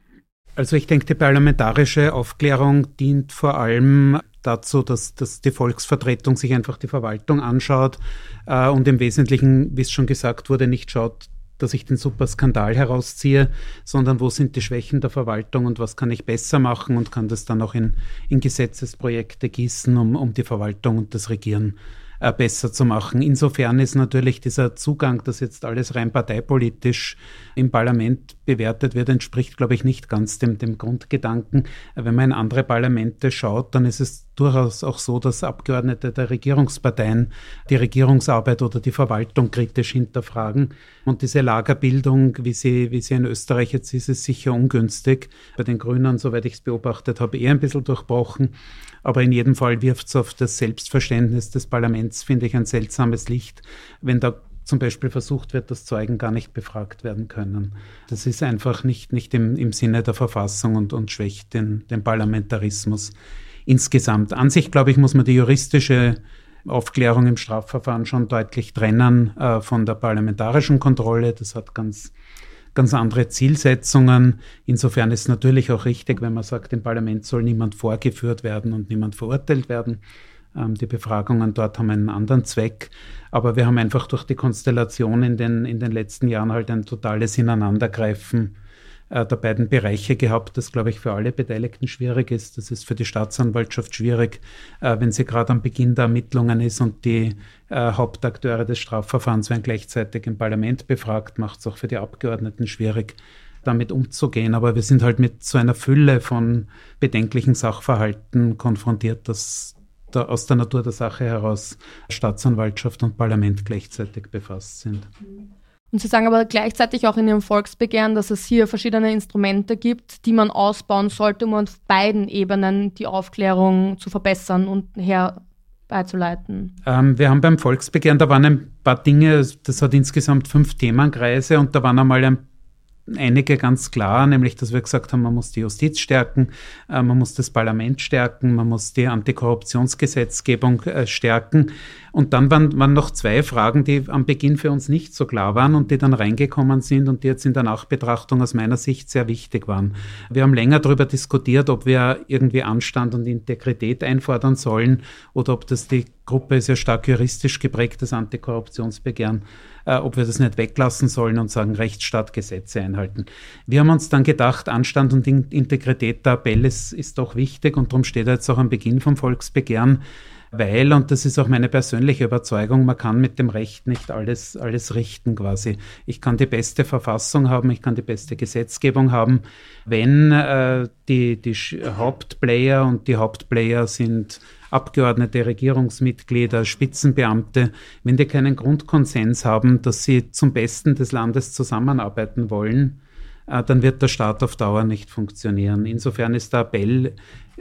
Also ich denke, die parlamentarische Aufklärung dient vor allem dazu, dass, dass die Volksvertretung sich einfach die Verwaltung anschaut äh, und im Wesentlichen, wie es schon gesagt wurde, nicht schaut, dass ich den super Skandal herausziehe, sondern wo sind die Schwächen der Verwaltung und was kann ich besser machen und kann das dann auch in, in Gesetzesprojekte gießen, um, um die Verwaltung und das Regieren äh, besser zu machen. Insofern ist natürlich dieser Zugang, dass jetzt alles rein parteipolitisch im Parlament bewertet wird, entspricht, glaube ich, nicht ganz dem, dem Grundgedanken. Wenn man in andere Parlamente schaut, dann ist es durchaus auch so, dass Abgeordnete der Regierungsparteien die Regierungsarbeit oder die Verwaltung kritisch hinterfragen. Und diese Lagerbildung, wie sie, wie sie in Österreich jetzt ist, ist sicher ungünstig. Bei den Grünen, soweit ich es beobachtet habe, eher ein bisschen durchbrochen. Aber in jedem Fall wirft es auf das Selbstverständnis des Parlaments, finde ich, ein seltsames Licht, wenn da zum Beispiel versucht wird, dass Zeugen gar nicht befragt werden können. Das ist einfach nicht, nicht im, im Sinne der Verfassung und, und schwächt den, den Parlamentarismus insgesamt. An sich, glaube ich, muss man die juristische Aufklärung im Strafverfahren schon deutlich trennen äh, von der parlamentarischen Kontrolle. Das hat ganz, ganz andere Zielsetzungen. Insofern ist natürlich auch richtig, wenn man sagt, im Parlament soll niemand vorgeführt werden und niemand verurteilt werden. Ähm, die Befragungen dort haben einen anderen Zweck. Aber wir haben einfach durch die Konstellation in den, in den letzten Jahren halt ein totales Ineinandergreifen äh, der beiden Bereiche gehabt, das, glaube ich, für alle Beteiligten schwierig ist. Das ist für die Staatsanwaltschaft schwierig, äh, wenn sie gerade am Beginn der Ermittlungen ist und die äh, Hauptakteure des Strafverfahrens werden gleichzeitig im Parlament befragt, macht es auch für die Abgeordneten schwierig damit umzugehen. Aber wir sind halt mit so einer Fülle von bedenklichen Sachverhalten konfrontiert, dass da aus der Natur der Sache heraus Staatsanwaltschaft und Parlament gleichzeitig befasst sind. Und Sie sagen aber gleichzeitig auch in Ihrem Volksbegehren, dass es hier verschiedene Instrumente gibt, die man ausbauen sollte, um auf beiden Ebenen die Aufklärung zu verbessern und herbeizuleiten. Ähm, wir haben beim Volksbegehren, da waren ein paar Dinge, das hat insgesamt fünf Themenkreise und da waren einmal ein einige ganz klar, nämlich dass wir gesagt haben, man muss die Justiz stärken, äh, man muss das Parlament stärken, man muss die Antikorruptionsgesetzgebung äh, stärken. Und dann waren, waren noch zwei Fragen, die am Beginn für uns nicht so klar waren und die dann reingekommen sind und die jetzt in der Nachbetrachtung aus meiner Sicht sehr wichtig waren. Wir haben länger darüber diskutiert, ob wir irgendwie Anstand und Integrität einfordern sollen oder ob das die Gruppe ja stark juristisch geprägt, das Antikorruptionsbegehren, äh, ob wir das nicht weglassen sollen und sagen, Rechtsstaat, Gesetze einhalten. Wir haben uns dann gedacht, Anstand und Integrität der Appell ist, ist doch wichtig und darum steht er jetzt auch am Beginn vom Volksbegehren, weil, und das ist auch meine persönliche Überzeugung, man kann mit dem Recht nicht alles, alles richten quasi. Ich kann die beste Verfassung haben, ich kann die beste Gesetzgebung haben, wenn äh, die, die Hauptplayer und die Hauptplayer sind Abgeordnete, Regierungsmitglieder, Spitzenbeamte, wenn die keinen Grundkonsens haben, dass sie zum Besten des Landes zusammenarbeiten wollen, äh, dann wird der Staat auf Dauer nicht funktionieren. Insofern ist der Appell,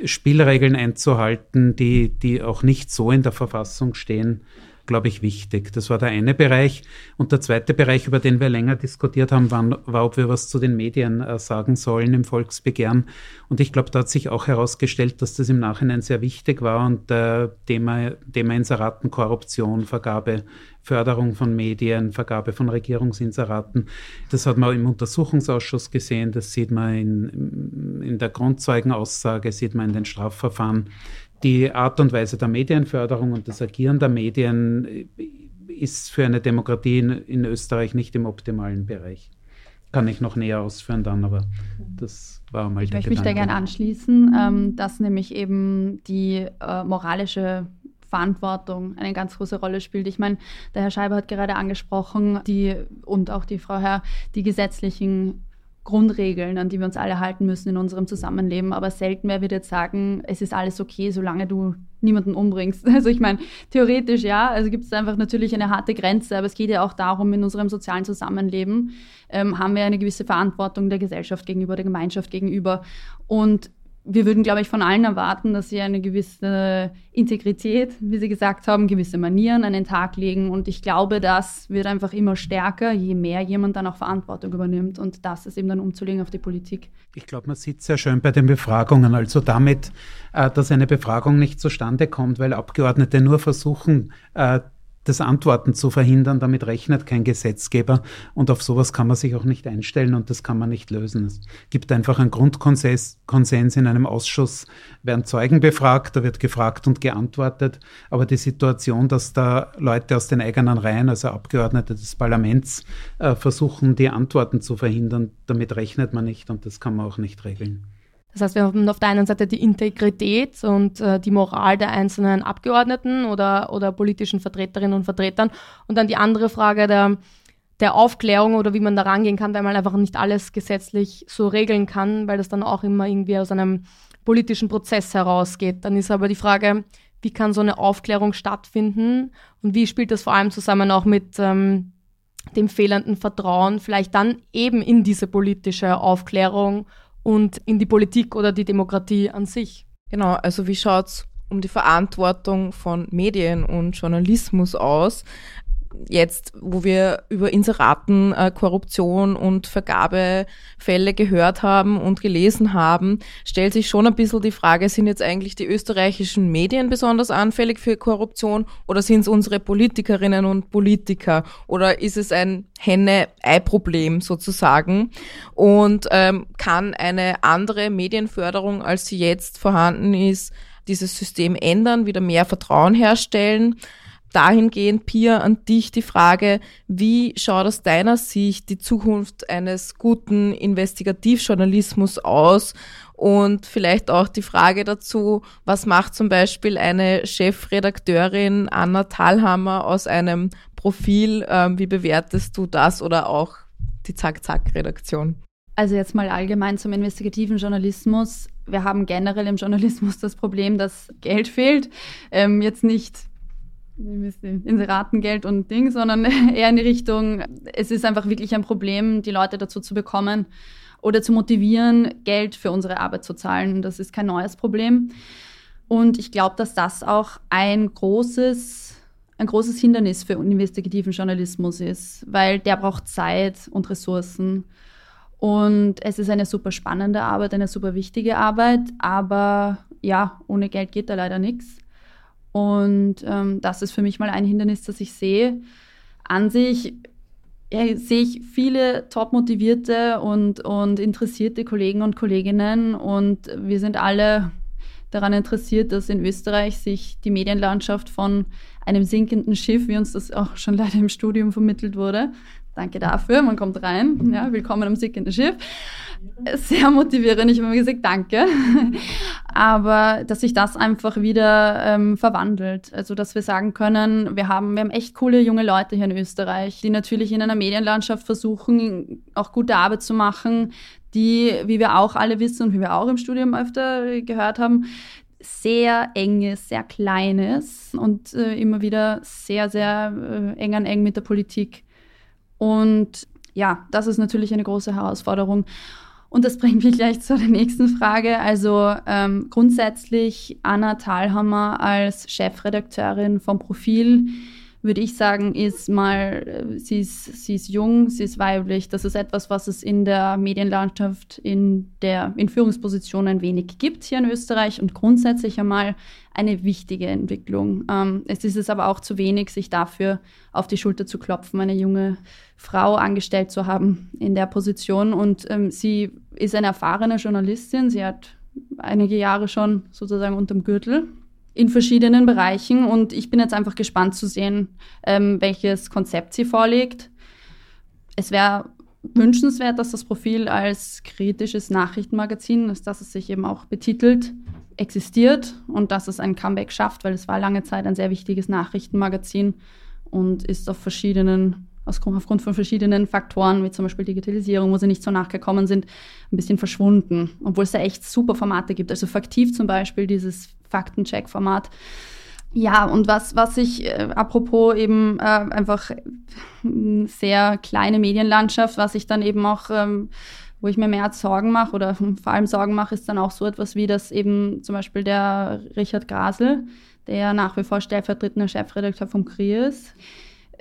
Spielregeln einzuhalten, die, die auch nicht so in der Verfassung stehen, glaube ich, wichtig. Das war der eine Bereich. Und der zweite Bereich, über den wir länger diskutiert haben, war, war ob wir was zu den Medien äh, sagen sollen im Volksbegehren. Und ich glaube, da hat sich auch herausgestellt, dass das im Nachhinein sehr wichtig war und äh, Thema, Thema Inseratenkorruption, Vergabe, Förderung von Medien, Vergabe von Regierungsinseraten. Das hat man im Untersuchungsausschuss gesehen, das sieht man in, in der Grundzeugenaussage, sieht man in den Strafverfahren die Art und Weise der Medienförderung und das Agieren der Medien ist für eine Demokratie in, in Österreich nicht im optimalen Bereich. Kann ich noch näher ausführen dann, aber das war mal ich der Ich möchte mich da gerne anschließen, ähm, dass nämlich eben die äh, moralische Verantwortung eine ganz große Rolle spielt. Ich meine, der Herr Scheiber hat gerade angesprochen, die und auch die Frau Herr, die gesetzlichen Grundregeln, an die wir uns alle halten müssen in unserem Zusammenleben. Aber selten wer wird jetzt sagen, es ist alles okay, solange du niemanden umbringst. Also ich meine, theoretisch ja, also gibt es einfach natürlich eine harte Grenze, aber es geht ja auch darum, in unserem sozialen Zusammenleben ähm, haben wir eine gewisse Verantwortung der Gesellschaft gegenüber, der Gemeinschaft gegenüber. Und wir würden, glaube ich, von allen erwarten, dass sie eine gewisse Integrität, wie Sie gesagt haben, gewisse Manieren an den Tag legen. Und ich glaube, das wird einfach immer stärker, je mehr jemand dann auch Verantwortung übernimmt. Und das ist eben dann umzulegen auf die Politik. Ich glaube, man sieht sehr schön bei den Befragungen. Also damit, äh, dass eine Befragung nicht zustande kommt, weil Abgeordnete nur versuchen, äh, das Antworten zu verhindern. Damit rechnet kein Gesetzgeber und auf sowas kann man sich auch nicht einstellen und das kann man nicht lösen. Es gibt einfach einen Grundkonsens Konsens in einem Ausschuss, werden Zeugen befragt, da wird gefragt und geantwortet, aber die Situation, dass da Leute aus den eigenen Reihen, also Abgeordnete des Parlaments, äh, versuchen, die Antworten zu verhindern, damit rechnet man nicht und das kann man auch nicht regeln. Das heißt, wir haben auf der einen Seite die Integrität und äh, die Moral der einzelnen Abgeordneten oder, oder politischen Vertreterinnen und Vertretern und dann die andere Frage der, der Aufklärung oder wie man da rangehen kann, weil man einfach nicht alles gesetzlich so regeln kann, weil das dann auch immer irgendwie aus einem politischen Prozess herausgeht. Dann ist aber die Frage, wie kann so eine Aufklärung stattfinden und wie spielt das vor allem zusammen auch mit ähm, dem fehlenden Vertrauen vielleicht dann eben in diese politische Aufklärung und in die Politik oder die Demokratie an sich. Genau, also wie schaut es um die Verantwortung von Medien und Journalismus aus? Jetzt, wo wir über Inseraten, äh, Korruption und Vergabefälle gehört haben und gelesen haben, stellt sich schon ein bisschen die Frage, sind jetzt eigentlich die österreichischen Medien besonders anfällig für Korruption oder sind es unsere Politikerinnen und Politiker oder ist es ein Henne-Ei-Problem sozusagen und ähm, kann eine andere Medienförderung, als sie jetzt vorhanden ist, dieses System ändern, wieder mehr Vertrauen herstellen? Dahingehend, Pia, an dich die Frage, wie schaut aus deiner Sicht die Zukunft eines guten Investigativjournalismus aus? Und vielleicht auch die Frage dazu, was macht zum Beispiel eine Chefredakteurin Anna Thalhammer aus einem Profil? Ähm, wie bewertest du das oder auch die Zack-Zack-Redaktion? Also jetzt mal allgemein zum investigativen Journalismus. Wir haben generell im Journalismus das Problem, dass Geld fehlt. Ähm, jetzt nicht Inseratengeld und Ding, sondern eher in die Richtung, es ist einfach wirklich ein Problem, die Leute dazu zu bekommen oder zu motivieren, Geld für unsere Arbeit zu zahlen. Das ist kein neues Problem. Und ich glaube, dass das auch ein großes, ein großes Hindernis für investigativen Journalismus ist, weil der braucht Zeit und Ressourcen. Und es ist eine super spannende Arbeit, eine super wichtige Arbeit, aber ja, ohne Geld geht da leider nichts. Und ähm, das ist für mich mal ein Hindernis, das ich sehe. An sich ja, sehe ich viele top motivierte und, und interessierte Kollegen und Kolleginnen und wir sind alle daran interessiert, dass in Österreich sich die Medienlandschaft von einem sinkenden Schiff, wie uns das auch schon leider im Studium vermittelt wurde, danke dafür, man kommt rein, ja, willkommen am sinkenden Schiff, sehr motivierend. Ich habe immer gesagt, danke. Aber dass sich das einfach wieder ähm, verwandelt. Also, dass wir sagen können, wir haben, wir haben echt coole junge Leute hier in Österreich, die natürlich in einer Medienlandschaft versuchen, auch gute Arbeit zu machen, die, wie wir auch alle wissen und wie wir auch im Studium öfter gehört haben, sehr enges, sehr kleines und äh, immer wieder sehr, sehr äh, eng an eng mit der Politik. Und ja, das ist natürlich eine große Herausforderung. Und das bringt mich gleich zu der nächsten Frage. Also ähm, grundsätzlich Anna Thalhammer als Chefredakteurin vom Profil würde ich sagen, ist mal, äh, sie ist, sie ist jung, sie ist weiblich. Das ist etwas, was es in der Medienlandschaft in, der, in Führungspositionen wenig gibt hier in Österreich und grundsätzlich einmal eine wichtige Entwicklung. Ähm, es ist es aber auch zu wenig, sich dafür auf die Schulter zu klopfen, eine junge Frau angestellt zu haben in der Position. Und ähm, sie ist eine erfahrene Journalistin. Sie hat einige Jahre schon sozusagen unterm Gürtel in verschiedenen Bereichen und ich bin jetzt einfach gespannt zu sehen, ähm, welches Konzept sie vorlegt. Es wäre wünschenswert, dass das Profil als kritisches Nachrichtenmagazin, dass es sich eben auch betitelt, existiert und dass es ein Comeback schafft, weil es war lange Zeit ein sehr wichtiges Nachrichtenmagazin und ist auf verschiedenen aufgrund von verschiedenen Faktoren, wie zum Beispiel Digitalisierung, wo sie nicht so nachgekommen sind, ein bisschen verschwunden, obwohl es da echt super Formate gibt. Also Faktiv zum Beispiel, dieses Faktencheck-Format. Ja, und was, was ich, äh, apropos eben äh, einfach sehr kleine Medienlandschaft, was ich dann eben auch, ähm, wo ich mir mehr Sorgen mache oder vor allem Sorgen mache, ist dann auch so etwas wie das eben zum Beispiel der Richard Grasel, der nach wie vor stellvertretender Chefredakteur vom KRI ist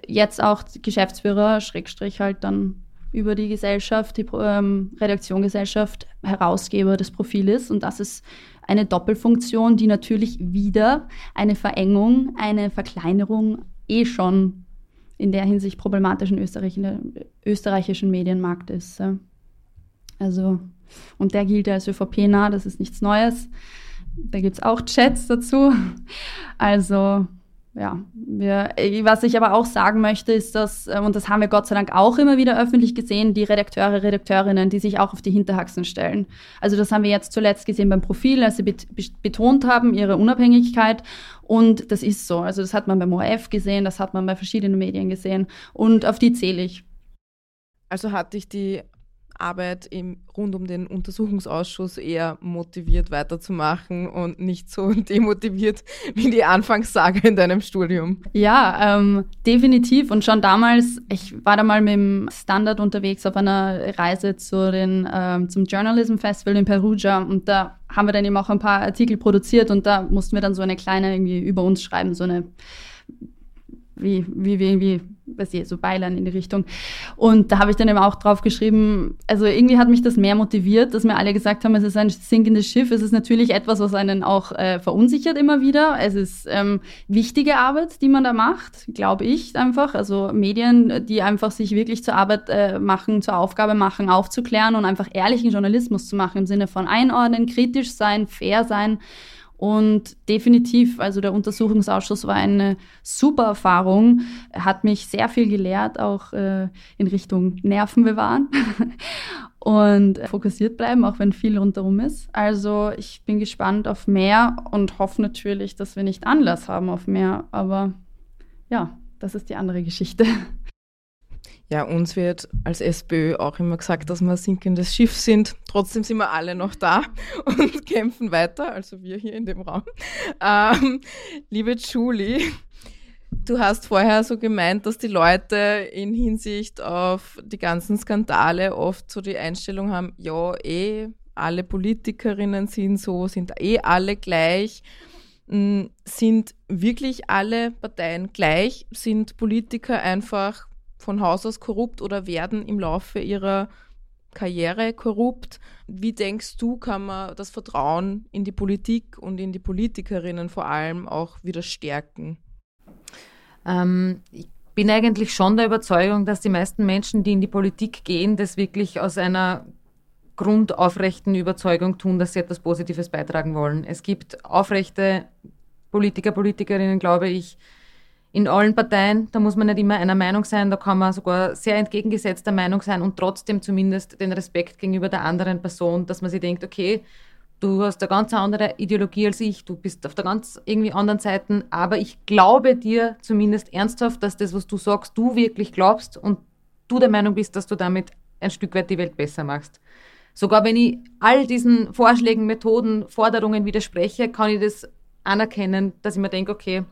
jetzt auch Geschäftsführer, Schrägstrich halt dann über die Gesellschaft, die ähm, Redaktiongesellschaft, Herausgeber des Profiles. Und das ist eine Doppelfunktion, die natürlich wieder eine Verengung, eine Verkleinerung eh schon in der Hinsicht problematischen Österreich, österreichischen Medienmarkt ist. Also, und der gilt als ÖVP-nah, das ist nichts Neues. Da gibt es auch Chats dazu. Also ja, wir, was ich aber auch sagen möchte, ist, dass, äh, und das haben wir Gott sei Dank auch immer wieder öffentlich gesehen, die Redakteure, Redakteurinnen, die sich auch auf die Hinterhaxen stellen. Also das haben wir jetzt zuletzt gesehen beim Profil, als sie betont haben, ihre Unabhängigkeit. Und das ist so. Also das hat man beim ORF gesehen, das hat man bei verschiedenen Medien gesehen. Und auf die zähle ich. Also hat dich die Arbeit im, rund um den Untersuchungsausschuss eher motiviert weiterzumachen und nicht so demotiviert wie die Anfangssage in deinem Studium. Ja, ähm, definitiv. Und schon damals, ich war da mal mit dem Standard unterwegs auf einer Reise zu den, ähm, zum Journalism Festival in Perugia und da haben wir dann eben auch ein paar Artikel produziert und da mussten wir dann so eine kleine irgendwie über uns schreiben, so eine wie, wie, wie, wie weiß ich, so Beilern in die Richtung. Und da habe ich dann eben auch drauf geschrieben, also irgendwie hat mich das mehr motiviert, dass mir alle gesagt haben, es ist ein sinkendes Schiff. Es ist natürlich etwas, was einen auch äh, verunsichert immer wieder. Es ist ähm, wichtige Arbeit, die man da macht, glaube ich einfach. Also Medien, die einfach sich wirklich zur Arbeit äh, machen, zur Aufgabe machen, aufzuklären und einfach ehrlichen Journalismus zu machen im Sinne von einordnen, kritisch sein, fair sein. Und definitiv, also der Untersuchungsausschuss war eine super Erfahrung, hat mich sehr viel gelehrt, auch äh, in Richtung Nerven bewahren und fokussiert bleiben, auch wenn viel rundherum ist. Also ich bin gespannt auf mehr und hoffe natürlich, dass wir nicht Anlass haben auf mehr. Aber ja, das ist die andere Geschichte. Ja, uns wird als SPÖ auch immer gesagt, dass wir ein sinkendes Schiff sind. Trotzdem sind wir alle noch da und kämpfen weiter, also wir hier in dem Raum. Ähm, liebe Julie, du hast vorher so gemeint, dass die Leute in Hinsicht auf die ganzen Skandale oft so die Einstellung haben, ja, eh, alle Politikerinnen sind so, sind eh alle gleich. Hm, sind wirklich alle Parteien gleich? Sind Politiker einfach von Haus aus korrupt oder werden im Laufe ihrer Karriere korrupt. Wie denkst du, kann man das Vertrauen in die Politik und in die Politikerinnen vor allem auch wieder stärken? Ähm, ich bin eigentlich schon der Überzeugung, dass die meisten Menschen, die in die Politik gehen, das wirklich aus einer grundaufrechten Überzeugung tun, dass sie etwas Positives beitragen wollen. Es gibt aufrechte Politiker, Politikerinnen, glaube ich, in allen Parteien, da muss man nicht immer einer Meinung sein, da kann man sogar sehr entgegengesetzter Meinung sein und trotzdem zumindest den Respekt gegenüber der anderen Person, dass man sich denkt, okay, du hast eine ganz andere Ideologie als ich, du bist auf der ganz irgendwie anderen Seite, aber ich glaube dir zumindest ernsthaft, dass das, was du sagst, du wirklich glaubst und du der Meinung bist, dass du damit ein Stück weit die Welt besser machst. Sogar wenn ich all diesen Vorschlägen, Methoden, Forderungen widerspreche, kann ich das anerkennen, dass ich mir denke, okay,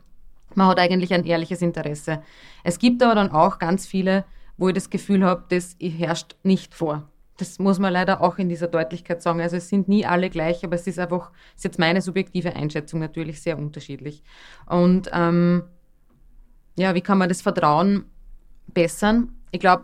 man hat eigentlich ein ehrliches Interesse. Es gibt aber dann auch ganz viele, wo ich das Gefühl habe, das herrscht nicht vor. Das muss man leider auch in dieser Deutlichkeit sagen. Also es sind nie alle gleich, aber es ist einfach, ist jetzt meine subjektive Einschätzung natürlich sehr unterschiedlich. Und ähm, ja, wie kann man das Vertrauen bessern? Ich glaube,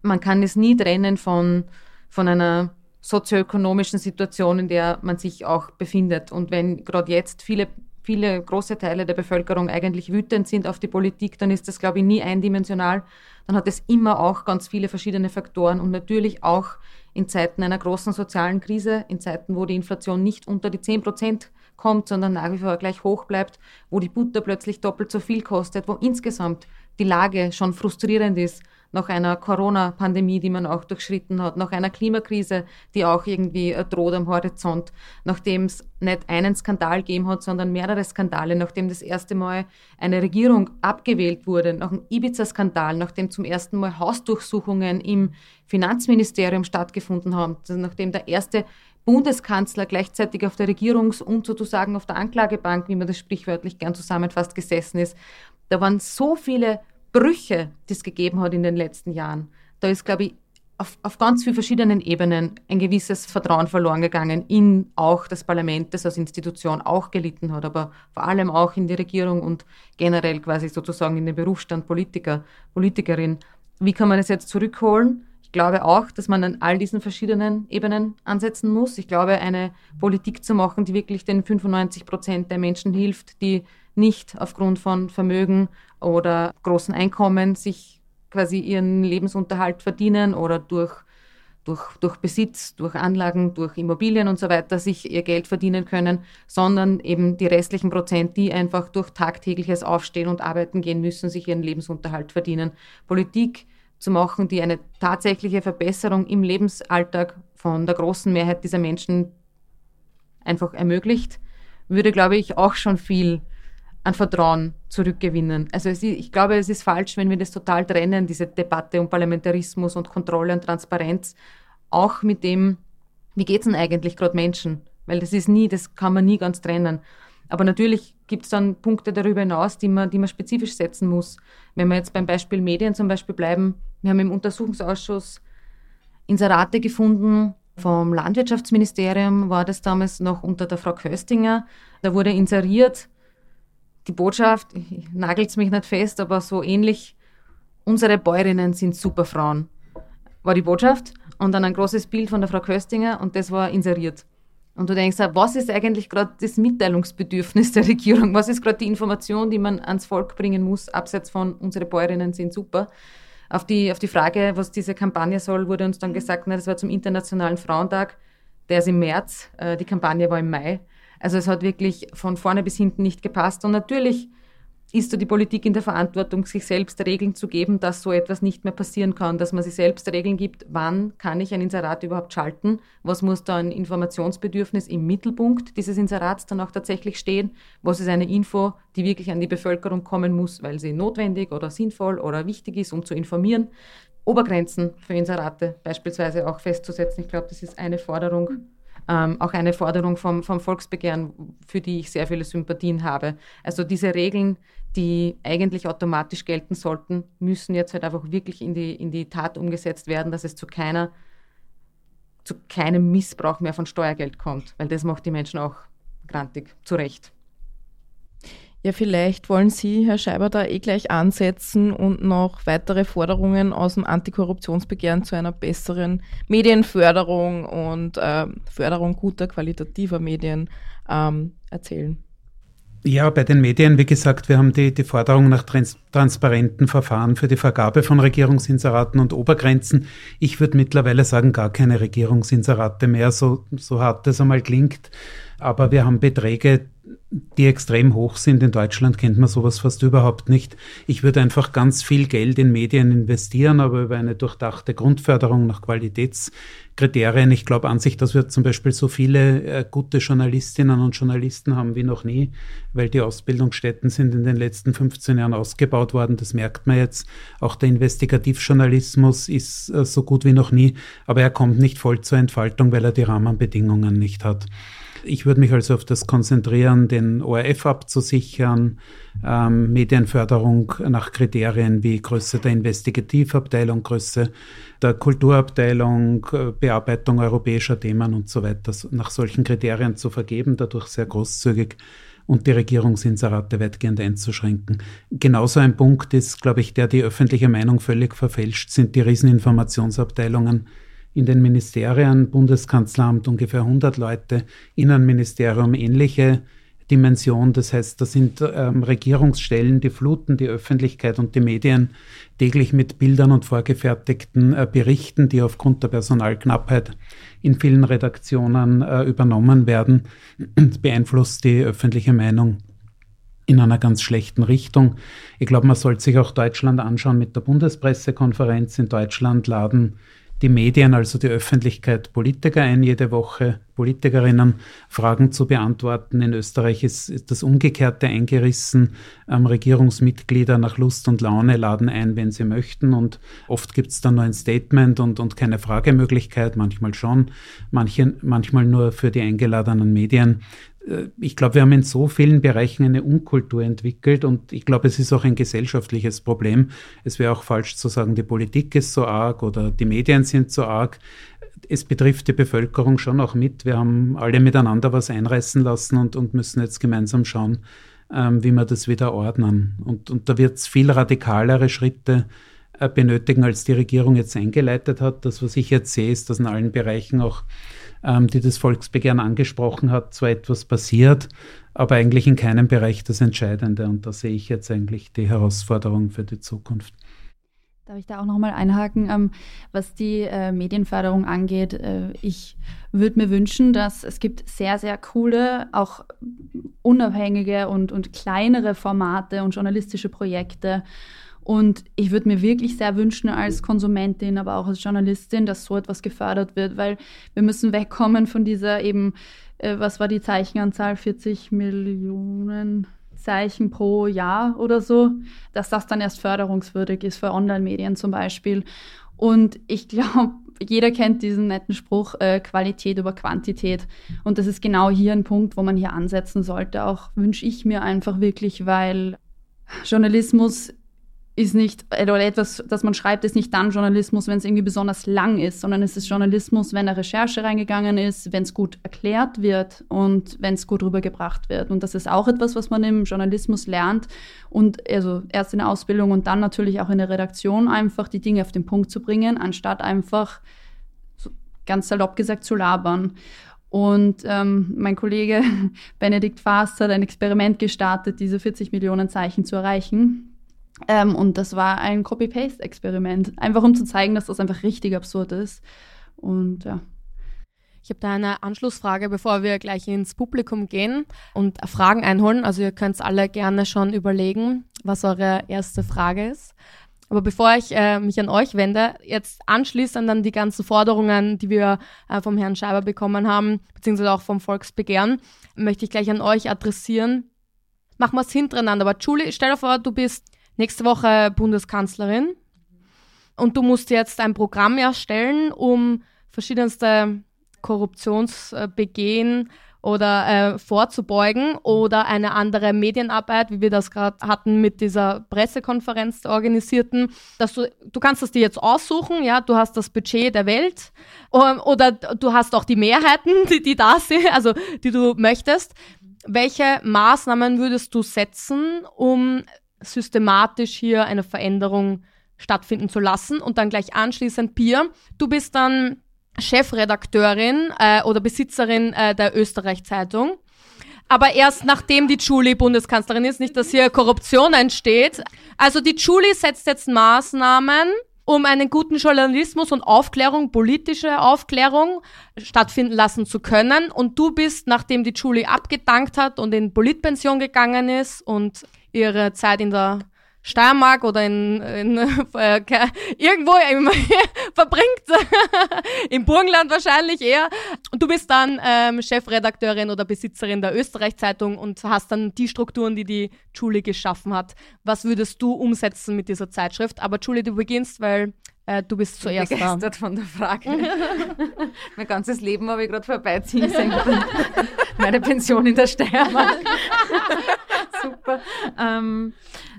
man kann es nie trennen von, von einer sozioökonomischen Situation, in der man sich auch befindet. Und wenn gerade jetzt viele viele große Teile der Bevölkerung eigentlich wütend sind auf die Politik, dann ist das, glaube ich, nie eindimensional. Dann hat es immer auch ganz viele verschiedene Faktoren und natürlich auch in Zeiten einer großen sozialen Krise, in Zeiten, wo die Inflation nicht unter die 10 Prozent kommt, sondern nach wie vor gleich hoch bleibt, wo die Butter plötzlich doppelt so viel kostet, wo insgesamt die Lage schon frustrierend ist, nach einer Corona-Pandemie, die man auch durchschritten hat, nach einer Klimakrise, die auch irgendwie äh, droht am Horizont, nachdem es nicht einen Skandal gegeben hat, sondern mehrere Skandale, nachdem das erste Mal eine Regierung abgewählt wurde, nach dem Ibiza-Skandal, nachdem zum ersten Mal Hausdurchsuchungen im Finanzministerium stattgefunden haben, also nachdem der erste Bundeskanzler gleichzeitig auf der Regierungs- und sozusagen auf der Anklagebank, wie man das sprichwörtlich gern zusammenfasst, gesessen ist. Da waren so viele Brüche, die es gegeben hat in den letzten Jahren, da ist, glaube ich, auf, auf ganz vielen verschiedenen Ebenen ein gewisses Vertrauen verloren gegangen in auch das Parlament, das als Institution auch gelitten hat, aber vor allem auch in die Regierung und generell quasi sozusagen in den Berufsstand Politiker, Politikerin. Wie kann man das jetzt zurückholen? Ich glaube auch, dass man an all diesen verschiedenen Ebenen ansetzen muss. Ich glaube, eine Politik zu machen, die wirklich den 95 Prozent der Menschen hilft, die nicht aufgrund von Vermögen oder großen Einkommen sich quasi ihren Lebensunterhalt verdienen oder durch, durch, durch Besitz, durch Anlagen, durch Immobilien und so weiter sich ihr Geld verdienen können, sondern eben die restlichen Prozent, die einfach durch tagtägliches Aufstehen und Arbeiten gehen müssen, sich ihren Lebensunterhalt verdienen. Politik zu machen, die eine tatsächliche Verbesserung im Lebensalltag von der großen Mehrheit dieser Menschen einfach ermöglicht, würde, glaube ich, auch schon viel an Vertrauen zurückgewinnen. Also ist, ich glaube, es ist falsch, wenn wir das total trennen, diese Debatte um Parlamentarismus und Kontrolle und Transparenz, auch mit dem, wie geht es denn eigentlich gerade Menschen? Weil das ist nie, das kann man nie ganz trennen. Aber natürlich gibt es dann Punkte darüber hinaus, die man, die man spezifisch setzen muss. Wenn wir jetzt beim Beispiel Medien zum Beispiel bleiben, wir haben im Untersuchungsausschuss Inserate gefunden, vom Landwirtschaftsministerium war das damals noch unter der Frau Köstinger. Da wurde inseriert, die Botschaft, nagelt mich nicht fest, aber so ähnlich, unsere Bäuerinnen sind super Frauen, war die Botschaft. Und dann ein großes Bild von der Frau Köstinger und das war inseriert. Und du denkst, was ist eigentlich gerade das Mitteilungsbedürfnis der Regierung? Was ist gerade die Information, die man ans Volk bringen muss, abseits von unsere Bäuerinnen sind super? Auf die, auf die Frage, was diese Kampagne soll, wurde uns dann gesagt, na, das war zum Internationalen Frauentag, der ist im März, äh, die Kampagne war im Mai. Also es hat wirklich von vorne bis hinten nicht gepasst. Und natürlich ist so die Politik in der Verantwortung, sich selbst Regeln zu geben, dass so etwas nicht mehr passieren kann, dass man sich selbst Regeln gibt, wann kann ich ein Inserat überhaupt schalten, was muss da ein Informationsbedürfnis im Mittelpunkt dieses Inserats dann auch tatsächlich stehen, was ist eine Info, die wirklich an die Bevölkerung kommen muss, weil sie notwendig oder sinnvoll oder wichtig ist, um zu informieren. Obergrenzen für Inserate beispielsweise auch festzusetzen. Ich glaube, das ist eine Forderung, ähm, auch eine Forderung vom, vom Volksbegehren, für die ich sehr viele Sympathien habe. Also diese Regeln, die eigentlich automatisch gelten sollten, müssen jetzt halt einfach wirklich in die, in die Tat umgesetzt werden, dass es zu keiner zu keinem Missbrauch mehr von Steuergeld kommt, weil das macht die Menschen auch grantig, zu Recht. Ja, vielleicht wollen Sie, Herr Scheiber, da eh gleich ansetzen und noch weitere Forderungen aus dem Antikorruptionsbegehren zu einer besseren Medienförderung und äh, Förderung guter, qualitativer Medien ähm, erzählen. Ja, bei den Medien, wie gesagt, wir haben die, die Forderung nach trans transparenten Verfahren für die Vergabe von Regierungsinseraten und Obergrenzen. Ich würde mittlerweile sagen, gar keine Regierungsinserate mehr, so, so hart das einmal klingt. Aber wir haben Beträge, die extrem hoch sind. In Deutschland kennt man sowas fast überhaupt nicht. Ich würde einfach ganz viel Geld in Medien investieren, aber über eine durchdachte Grundförderung nach Qualitätskriterien. Ich glaube an sich, dass wir zum Beispiel so viele äh, gute Journalistinnen und Journalisten haben wie noch nie, weil die Ausbildungsstätten sind in den letzten 15 Jahren ausgebaut worden. Das merkt man jetzt. Auch der Investigativjournalismus ist äh, so gut wie noch nie, aber er kommt nicht voll zur Entfaltung, weil er die Rahmenbedingungen nicht hat. Ich würde mich also auf das konzentrieren, den ORF abzusichern, ähm, Medienförderung nach Kriterien wie Größe der Investigativabteilung, Größe der Kulturabteilung, äh, Bearbeitung europäischer Themen und so weiter, nach solchen Kriterien zu vergeben, dadurch sehr großzügig und die Regierungsinserate weitgehend einzuschränken. Genauso ein Punkt ist, glaube ich, der die öffentliche Meinung völlig verfälscht, sind die Rieseninformationsabteilungen in den Ministerien, Bundeskanzleramt ungefähr 100 Leute, Innenministerium ähnliche Dimension. Das heißt, da sind ähm, Regierungsstellen, die fluten die Öffentlichkeit und die Medien täglich mit Bildern und vorgefertigten äh, Berichten, die aufgrund der Personalknappheit in vielen Redaktionen äh, übernommen werden. Das beeinflusst die öffentliche Meinung in einer ganz schlechten Richtung. Ich glaube, man sollte sich auch Deutschland anschauen mit der Bundespressekonferenz. In Deutschland laden die Medien, also die Öffentlichkeit, Politiker ein, jede Woche Politikerinnen Fragen zu beantworten. In Österreich ist, ist das Umgekehrte eingerissen. Ähm, Regierungsmitglieder nach Lust und Laune laden ein, wenn sie möchten. Und oft gibt es dann nur ein Statement und, und keine Fragemöglichkeit, manchmal schon, manche, manchmal nur für die eingeladenen Medien. Äh, ich glaube, wir haben in so vielen Bereichen eine Unkultur entwickelt und ich glaube, es ist auch ein gesellschaftliches Problem. Es wäre auch falsch zu sagen, die Politik ist so arg oder die Medien sind so arg. Es betrifft die Bevölkerung schon auch mit. Wir haben alle miteinander was einreißen lassen und, und müssen jetzt gemeinsam schauen, ähm, wie wir das wieder ordnen. Und, und da wird es viel radikalere Schritte äh, benötigen, als die Regierung jetzt eingeleitet hat. Das, was ich jetzt sehe, ist, dass in allen Bereichen auch ähm, die das Volksbegehren angesprochen hat, zwar etwas passiert, aber eigentlich in keinem Bereich das Entscheidende. Und da sehe ich jetzt eigentlich die Herausforderung für die Zukunft. Darf ich da auch nochmal einhaken, ähm, was die äh, Medienförderung angeht? Äh, ich würde mir wünschen, dass es gibt sehr, sehr coole, auch unabhängige und, und kleinere Formate und journalistische Projekte, und ich würde mir wirklich sehr wünschen als Konsumentin, aber auch als Journalistin, dass so etwas gefördert wird, weil wir müssen wegkommen von dieser eben, äh, was war die Zeichenanzahl, 40 Millionen Zeichen pro Jahr oder so, dass das dann erst förderungswürdig ist für Online-Medien zum Beispiel. Und ich glaube, jeder kennt diesen netten Spruch, äh, Qualität über Quantität. Und das ist genau hier ein Punkt, wo man hier ansetzen sollte. Auch wünsche ich mir einfach wirklich, weil Journalismus ist nicht, oder etwas, das man schreibt, ist nicht dann Journalismus, wenn es irgendwie besonders lang ist, sondern es ist Journalismus, wenn eine Recherche reingegangen ist, wenn es gut erklärt wird und wenn es gut rübergebracht wird. Und das ist auch etwas, was man im Journalismus lernt und also erst in der Ausbildung und dann natürlich auch in der Redaktion einfach die Dinge auf den Punkt zu bringen, anstatt einfach ganz salopp gesagt zu labern. Und ähm, mein Kollege Benedikt Faast hat ein Experiment gestartet, diese 40 Millionen Zeichen zu erreichen ähm, und das war ein Copy-Paste-Experiment. Einfach um zu zeigen, dass das einfach richtig absurd ist. Und ja. Ich habe da eine Anschlussfrage, bevor wir gleich ins Publikum gehen und Fragen einholen. Also ihr könnt alle gerne schon überlegen, was eure erste Frage ist. Aber bevor ich äh, mich an euch wende, jetzt anschließend an die ganzen Forderungen, die wir äh, vom Herrn Scheiber bekommen haben, beziehungsweise auch vom Volksbegehren, möchte ich gleich an euch adressieren. Machen wir es hintereinander. Aber Julie, stell dir vor, du bist nächste Woche Bundeskanzlerin und du musst jetzt ein Programm erstellen, um verschiedenste Korruptionsbegehen oder äh, vorzubeugen oder eine andere Medienarbeit, wie wir das gerade hatten mit dieser Pressekonferenz der organisierten, dass du du kannst das dir jetzt aussuchen, ja, du hast das Budget der Welt um, oder du hast auch die Mehrheiten, die, die da sind, also die du möchtest. Welche Maßnahmen würdest du setzen, um systematisch hier eine Veränderung stattfinden zu lassen. Und dann gleich anschließend, Pia, du bist dann Chefredakteurin äh, oder Besitzerin äh, der Österreich-Zeitung. Aber erst nachdem die Julie Bundeskanzlerin ist, nicht, dass hier Korruption entsteht. Also die Julie setzt jetzt Maßnahmen, um einen guten Journalismus und Aufklärung, politische Aufklärung stattfinden lassen zu können. Und du bist, nachdem die Julie abgedankt hat und in Politpension gegangen ist und ihre Zeit in der Steiermark oder in, in äh, irgendwo verbringt, im Burgenland wahrscheinlich eher. Und du bist dann ähm, Chefredakteurin oder Besitzerin der Österreich-Zeitung und hast dann die Strukturen, die die Julie geschaffen hat. Was würdest du umsetzen mit dieser Zeitschrift? Aber Julie, du beginnst, weil äh, du bist zuerst ich bin begeistert da. von der Frage. mein ganzes Leben habe ich gerade vorbeiziehen sehen. Meine Pension in der Steiermark. Super. Ähm,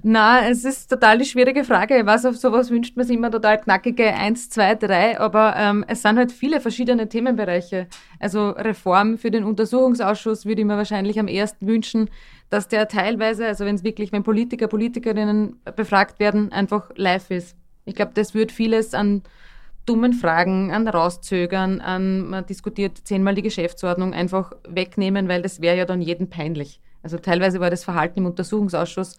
na, es ist total die schwierige Frage. Ich weiß, auf sowas wünscht man sich immer total knackige 1, 2, 3, aber ähm, es sind halt viele verschiedene Themenbereiche. Also Reform für den Untersuchungsausschuss würde ich mir wahrscheinlich am ersten wünschen, dass der teilweise, also wenn es wirklich, wenn Politiker, Politikerinnen befragt werden, einfach live ist ich glaube, das wird vieles an dummen Fragen, an Rauszögern, an man diskutiert zehnmal die Geschäftsordnung einfach wegnehmen, weil das wäre ja dann jedem peinlich. Also teilweise war das Verhalten im Untersuchungsausschuss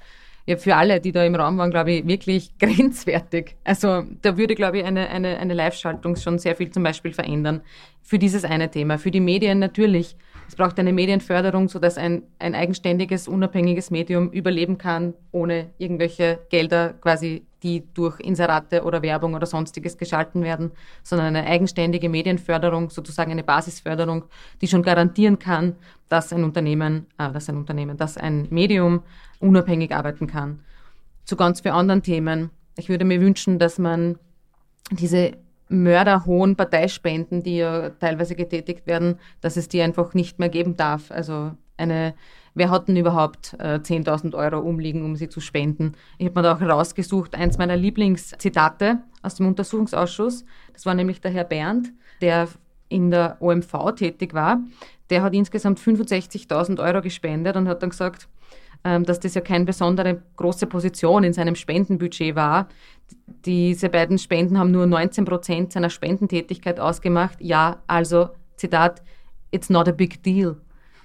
ja für alle, die da im Raum waren, glaube ich, wirklich grenzwertig. Also da würde, glaube ich, eine, eine, eine Live-Schaltung schon sehr viel zum Beispiel verändern. Für dieses eine Thema. Für die Medien natürlich. Es braucht eine Medienförderung, sodass ein, ein eigenständiges, unabhängiges Medium überleben kann, ohne irgendwelche Gelder quasi, die durch Inserate oder Werbung oder sonstiges geschalten werden, sondern eine eigenständige Medienförderung, sozusagen eine Basisförderung, die schon garantieren kann, dass ein Unternehmen, äh, dass ein Unternehmen, dass ein Medium unabhängig arbeiten kann. Zu ganz vielen anderen Themen. Ich würde mir wünschen, dass man diese mörderhohen Parteispenden, die ja teilweise getätigt werden, dass es die einfach nicht mehr geben darf. Also eine, wer hat denn überhaupt äh, 10.000 Euro umliegen, um sie zu spenden? Ich habe mir da auch rausgesucht, eins meiner Lieblingszitate aus dem Untersuchungsausschuss. Das war nämlich der Herr Bernd, der in der OMV tätig war. Der hat insgesamt 65.000 Euro gespendet und hat dann gesagt, dass das ja keine besondere große Position in seinem Spendenbudget war. Diese beiden Spenden haben nur 19 Prozent seiner Spendentätigkeit ausgemacht. Ja, also, Zitat, it's not a big deal.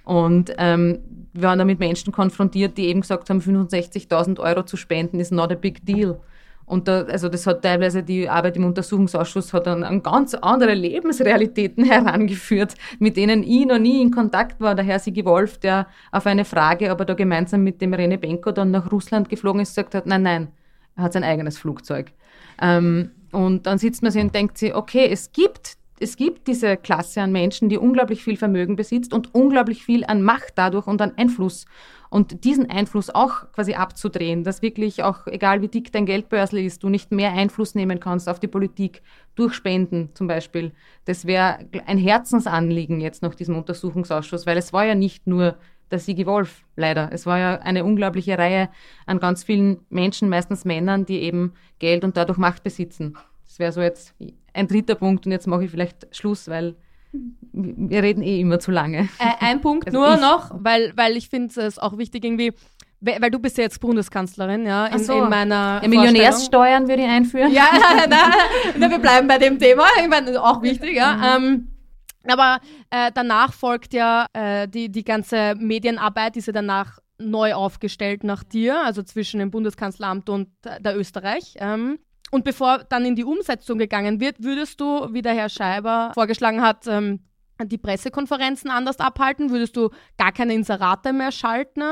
Und ähm, wir waren da mit Menschen konfrontiert, die eben gesagt haben, 65.000 Euro zu spenden ist not a big deal. Und da, also das hat teilweise die Arbeit im Untersuchungsausschuss hat dann an ganz andere Lebensrealitäten herangeführt, mit denen ich noch nie in Kontakt war. Der Herr Sigi Wolf, der auf eine Frage, ob er da gemeinsam mit dem Rene Benko dann nach Russland geflogen ist, gesagt hat, nein, nein, er hat sein eigenes Flugzeug. Ähm, und dann sitzt man sich und denkt sich, okay, es gibt es gibt diese Klasse an Menschen, die unglaublich viel Vermögen besitzt und unglaublich viel an Macht dadurch und an Einfluss. Und diesen Einfluss auch quasi abzudrehen, dass wirklich auch, egal wie dick dein Geldbörsel ist, du nicht mehr Einfluss nehmen kannst auf die Politik durch Spenden zum Beispiel. Das wäre ein Herzensanliegen jetzt nach diesem Untersuchungsausschuss, weil es war ja nicht nur der Sigi Wolf, leider. Es war ja eine unglaubliche Reihe an ganz vielen Menschen, meistens Männern, die eben Geld und dadurch Macht besitzen. Das wäre so jetzt ein dritter Punkt und jetzt mache ich vielleicht Schluss, weil wir reden eh immer zu lange. Äh, ein Punkt also nur noch, weil, weil ich finde es auch wichtig irgendwie, weil du bist ja jetzt Bundeskanzlerin, ja, in, so. in meiner ja, Millionärssteuern würde ich einführen. Ja, nein, wir bleiben bei dem Thema, ich meine, auch wichtig, ja. Mhm. Ähm, aber äh, danach folgt ja äh, die, die ganze Medienarbeit, ist ja danach neu aufgestellt nach dir, also zwischen dem Bundeskanzleramt und der Österreich. Ähm, und bevor dann in die Umsetzung gegangen wird, würdest du, wie der Herr Scheiber vorgeschlagen hat, ähm, die Pressekonferenzen anders abhalten? Würdest du gar keine Inserate mehr schalten?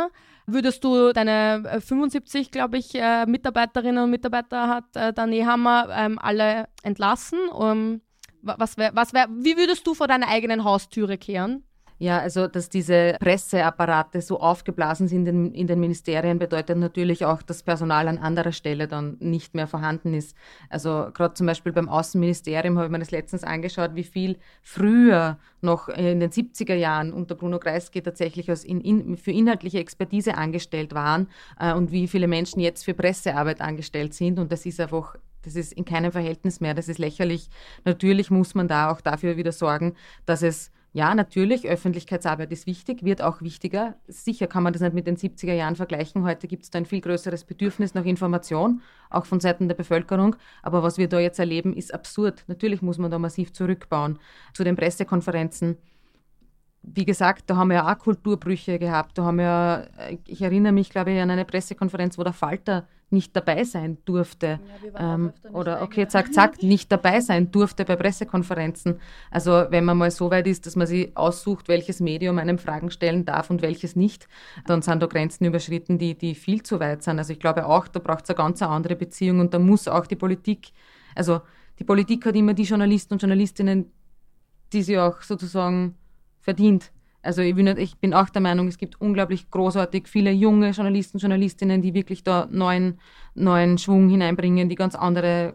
Würdest du deine 75, äh, glaube ich, äh, Mitarbeiterinnen und Mitarbeiter hat äh, der Nehammer ähm, alle entlassen? Um, was wär, was wär, wie würdest du vor deiner eigenen Haustüre kehren? Ja, also dass diese Presseapparate so aufgeblasen sind in, in, den Ministerien, bedeutet natürlich auch, dass Personal an anderer Stelle dann nicht mehr vorhanden ist. Also gerade zum Beispiel beim Außenministerium habe ich mir das letztens angeschaut, wie viel früher noch in den 70er Jahren unter Bruno Kreisky tatsächlich in, in, für inhaltliche Expertise angestellt waren äh, und wie viele Menschen jetzt für Pressearbeit angestellt sind. Und das ist einfach das ist in keinem Verhältnis mehr. Das ist lächerlich. Natürlich muss man da auch dafür wieder sorgen, dass es ja, natürlich, Öffentlichkeitsarbeit ist wichtig, wird auch wichtiger. Sicher kann man das nicht mit den 70er Jahren vergleichen. Heute gibt es da ein viel größeres Bedürfnis nach Information, auch von Seiten der Bevölkerung. Aber was wir da jetzt erleben, ist absurd. Natürlich muss man da massiv zurückbauen. Zu den Pressekonferenzen. Wie gesagt, da haben wir ja auch Kulturbrüche gehabt. Da haben wir, ich erinnere mich, glaube ich, an eine Pressekonferenz, wo der Falter nicht dabei sein durfte. Ja, ähm, oder okay, zack, zack, nicht dabei sein durfte bei Pressekonferenzen. Also wenn man mal so weit ist, dass man sich aussucht, welches Medium einem Fragen stellen darf und welches nicht, dann sind da Grenzen überschritten, die, die viel zu weit sind. Also ich glaube auch, da braucht es eine ganz andere Beziehung und da muss auch die Politik, also die Politik hat immer die Journalisten und Journalistinnen, die sie auch sozusagen verdient. Also ich bin, ich bin auch der Meinung, es gibt unglaublich großartig viele junge Journalisten, Journalistinnen, die wirklich da neuen, neuen Schwung hineinbringen, die ganz andere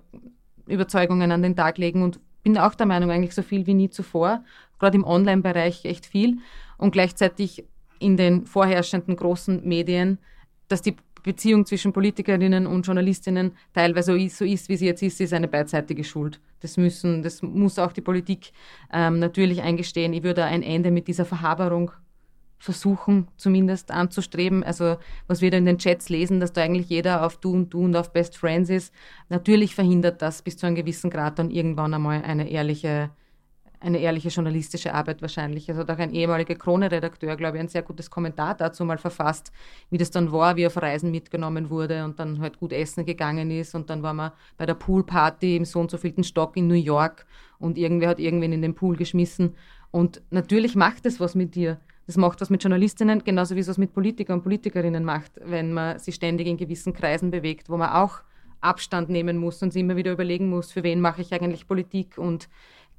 Überzeugungen an den Tag legen und bin auch der Meinung, eigentlich so viel wie nie zuvor, gerade im Online-Bereich echt viel und gleichzeitig in den vorherrschenden großen Medien, dass die Beziehung zwischen Politikerinnen und Journalistinnen teilweise so ist, wie sie jetzt ist, ist eine beidseitige Schuld. Das müssen, das muss auch die Politik ähm, natürlich eingestehen. Ich würde ein Ende mit dieser Verhaberung versuchen, zumindest anzustreben. Also, was wir da in den Chats lesen, dass da eigentlich jeder auf Du und Du und auf Best Friends ist. Natürlich verhindert das bis zu einem gewissen Grad dann irgendwann einmal eine ehrliche eine ehrliche journalistische Arbeit wahrscheinlich. Also hat auch ein ehemaliger Krone-Redakteur, glaube ich, ein sehr gutes Kommentar dazu mal verfasst, wie das dann war, wie er auf Reisen mitgenommen wurde und dann halt gut essen gegangen ist und dann war man bei der Poolparty im so und so vielten Stock in New York und irgendwer hat irgendwen in den Pool geschmissen und natürlich macht das was mit dir. Das macht was mit Journalistinnen, genauso wie es was mit Politikern und Politikerinnen macht, wenn man sich ständig in gewissen Kreisen bewegt, wo man auch Abstand nehmen muss und sich immer wieder überlegen muss, für wen mache ich eigentlich Politik und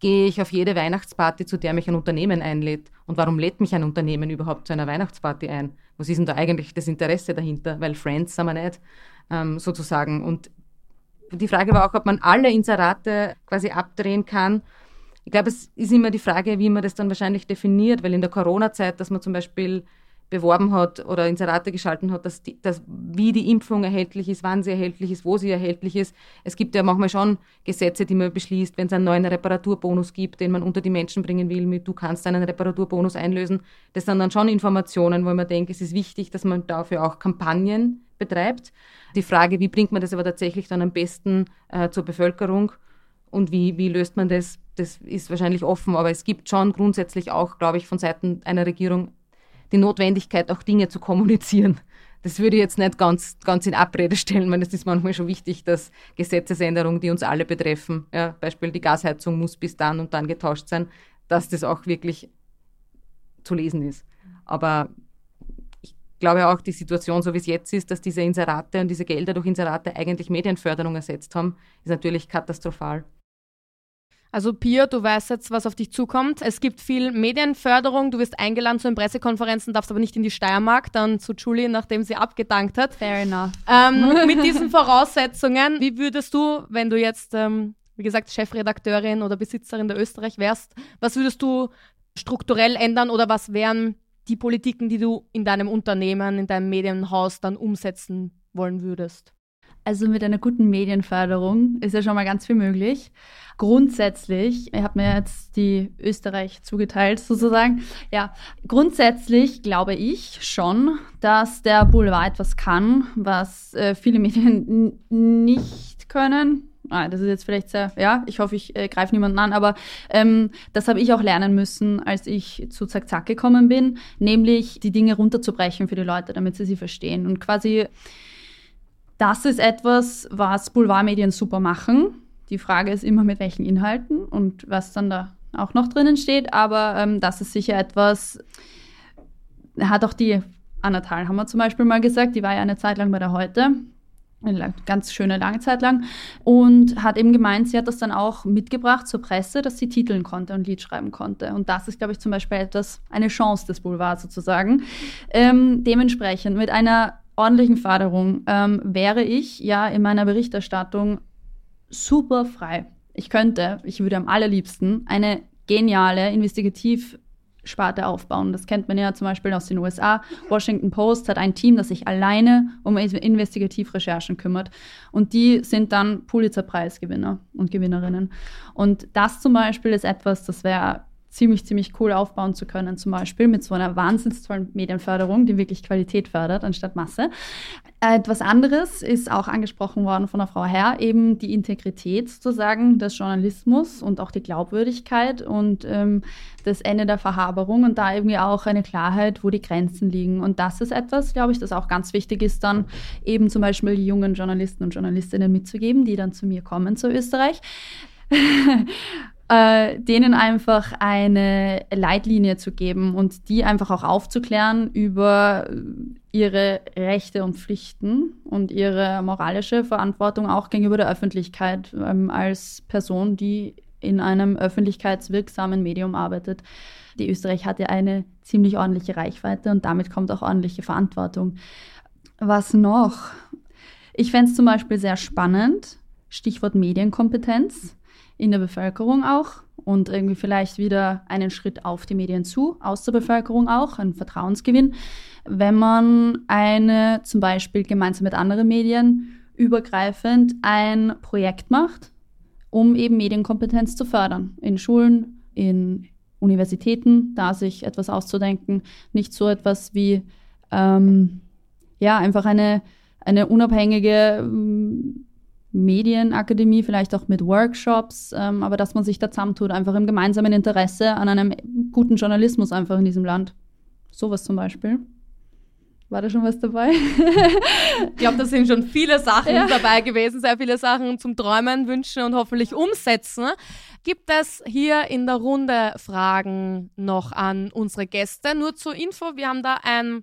gehe ich auf jede Weihnachtsparty, zu der mich ein Unternehmen einlädt. Und warum lädt mich ein Unternehmen überhaupt zu einer Weihnachtsparty ein? Was ist denn da eigentlich das Interesse dahinter? Weil Friends sind wir nicht, ähm, sozusagen. Und die Frage war auch, ob man alle Inserate quasi abdrehen kann. Ich glaube, es ist immer die Frage, wie man das dann wahrscheinlich definiert, weil in der Corona-Zeit, dass man zum Beispiel beworben hat oder Inserate geschalten hat, dass, die, dass wie die Impfung erhältlich ist, wann sie erhältlich ist, wo sie erhältlich ist. Es gibt ja manchmal schon Gesetze, die man beschließt, wenn es einen neuen Reparaturbonus gibt, den man unter die Menschen bringen will, mit du kannst einen Reparaturbonus einlösen. Das sind dann schon Informationen, wo man denkt, es ist wichtig, dass man dafür auch Kampagnen betreibt. Die Frage, wie bringt man das aber tatsächlich dann am besten äh, zur Bevölkerung und wie, wie löst man das, das ist wahrscheinlich offen, aber es gibt schon grundsätzlich auch, glaube ich, von Seiten einer Regierung die Notwendigkeit, auch Dinge zu kommunizieren. Das würde ich jetzt nicht ganz, ganz in Abrede stellen, weil es ist manchmal schon wichtig, dass Gesetzesänderungen, die uns alle betreffen, ja, Beispiel die Gasheizung muss bis dann und dann getauscht sein, dass das auch wirklich zu lesen ist. Aber ich glaube auch, die Situation, so wie es jetzt ist, dass diese Inserate und diese Gelder durch Inserate eigentlich Medienförderung ersetzt haben, ist natürlich katastrophal. Also Pia, du weißt jetzt, was auf dich zukommt. Es gibt viel Medienförderung. Du wirst eingeladen zu den Pressekonferenzen, darfst aber nicht in die Steiermark, dann zu Julie, nachdem sie abgedankt hat. Fair enough. Ähm, mit diesen Voraussetzungen, wie würdest du, wenn du jetzt, ähm, wie gesagt, Chefredakteurin oder Besitzerin der Österreich wärst, was würdest du strukturell ändern oder was wären die Politiken, die du in deinem Unternehmen, in deinem Medienhaus dann umsetzen wollen würdest? Also mit einer guten Medienförderung ist ja schon mal ganz viel möglich. Grundsätzlich, ich habe mir jetzt die Österreich zugeteilt sozusagen. Ja, grundsätzlich glaube ich schon, dass der Boulevard etwas kann, was äh, viele Medien nicht können. Ah, das ist jetzt vielleicht sehr, ja, ich hoffe, ich äh, greife niemanden an, aber ähm, das habe ich auch lernen müssen, als ich zu Zack Zack gekommen bin, nämlich die Dinge runterzubrechen für die Leute, damit sie sie verstehen. Und quasi das ist etwas, was Boulevardmedien super machen. Die Frage ist immer, mit welchen Inhalten und was dann da auch noch drinnen steht. Aber ähm, das ist sicher etwas, hat auch die Anna Thalhammer zum Beispiel mal gesagt, die war ja eine Zeit lang bei der Heute, eine ganz schöne lange Zeit lang, und hat eben gemeint, sie hat das dann auch mitgebracht zur Presse, dass sie titeln konnte und Lied schreiben konnte. Und das ist, glaube ich, zum Beispiel etwas, eine Chance des Boulevards sozusagen. Ähm, dementsprechend mit einer ordentlichen Förderung ähm, wäre ich ja in meiner Berichterstattung super frei. Ich könnte, ich würde am allerliebsten eine geniale Investigativsparte aufbauen. Das kennt man ja zum Beispiel aus den USA. Washington Post hat ein Team, das sich alleine um Investigativrecherchen kümmert. Und die sind dann Pulitzer-Preisgewinner und Gewinnerinnen. Und das zum Beispiel ist etwas, das wäre ziemlich, ziemlich cool aufbauen zu können, zum Beispiel mit so einer wahnsinns tollen Medienförderung, die wirklich Qualität fördert anstatt Masse. Etwas anderes ist auch angesprochen worden von der Frau Herr, eben die Integrität sozusagen des Journalismus und auch die Glaubwürdigkeit und ähm, das Ende der Verhaberung und da irgendwie auch eine Klarheit, wo die Grenzen liegen. Und das ist etwas, glaube ich, das auch ganz wichtig ist, dann eben zum Beispiel jungen Journalisten und Journalistinnen mitzugeben, die dann zu mir kommen zu Österreich. äh, denen einfach eine Leitlinie zu geben und die einfach auch aufzuklären über ihre Rechte und Pflichten und ihre moralische Verantwortung auch gegenüber der Öffentlichkeit ähm, als Person, die in einem öffentlichkeitswirksamen Medium arbeitet. Die Österreich hat ja eine ziemlich ordentliche Reichweite und damit kommt auch ordentliche Verantwortung. Was noch? Ich fände es zum Beispiel sehr spannend, Stichwort Medienkompetenz in der Bevölkerung auch und irgendwie vielleicht wieder einen Schritt auf die Medien zu, aus der Bevölkerung auch, ein Vertrauensgewinn, wenn man eine zum Beispiel gemeinsam mit anderen Medien übergreifend ein Projekt macht, um eben Medienkompetenz zu fördern. In Schulen, in Universitäten, da sich etwas auszudenken, nicht so etwas wie ähm, ja einfach eine, eine unabhängige ähm, Medienakademie, vielleicht auch mit Workshops, ähm, aber dass man sich da zusammentut, einfach im gemeinsamen Interesse an einem guten Journalismus einfach in diesem Land. Sowas zum Beispiel. War da schon was dabei? ich glaube, da sind schon viele Sachen ja. dabei gewesen, sehr viele Sachen zum Träumen, Wünschen und hoffentlich umsetzen. Gibt es hier in der Runde Fragen noch an unsere Gäste? Nur zur Info, wir haben da ein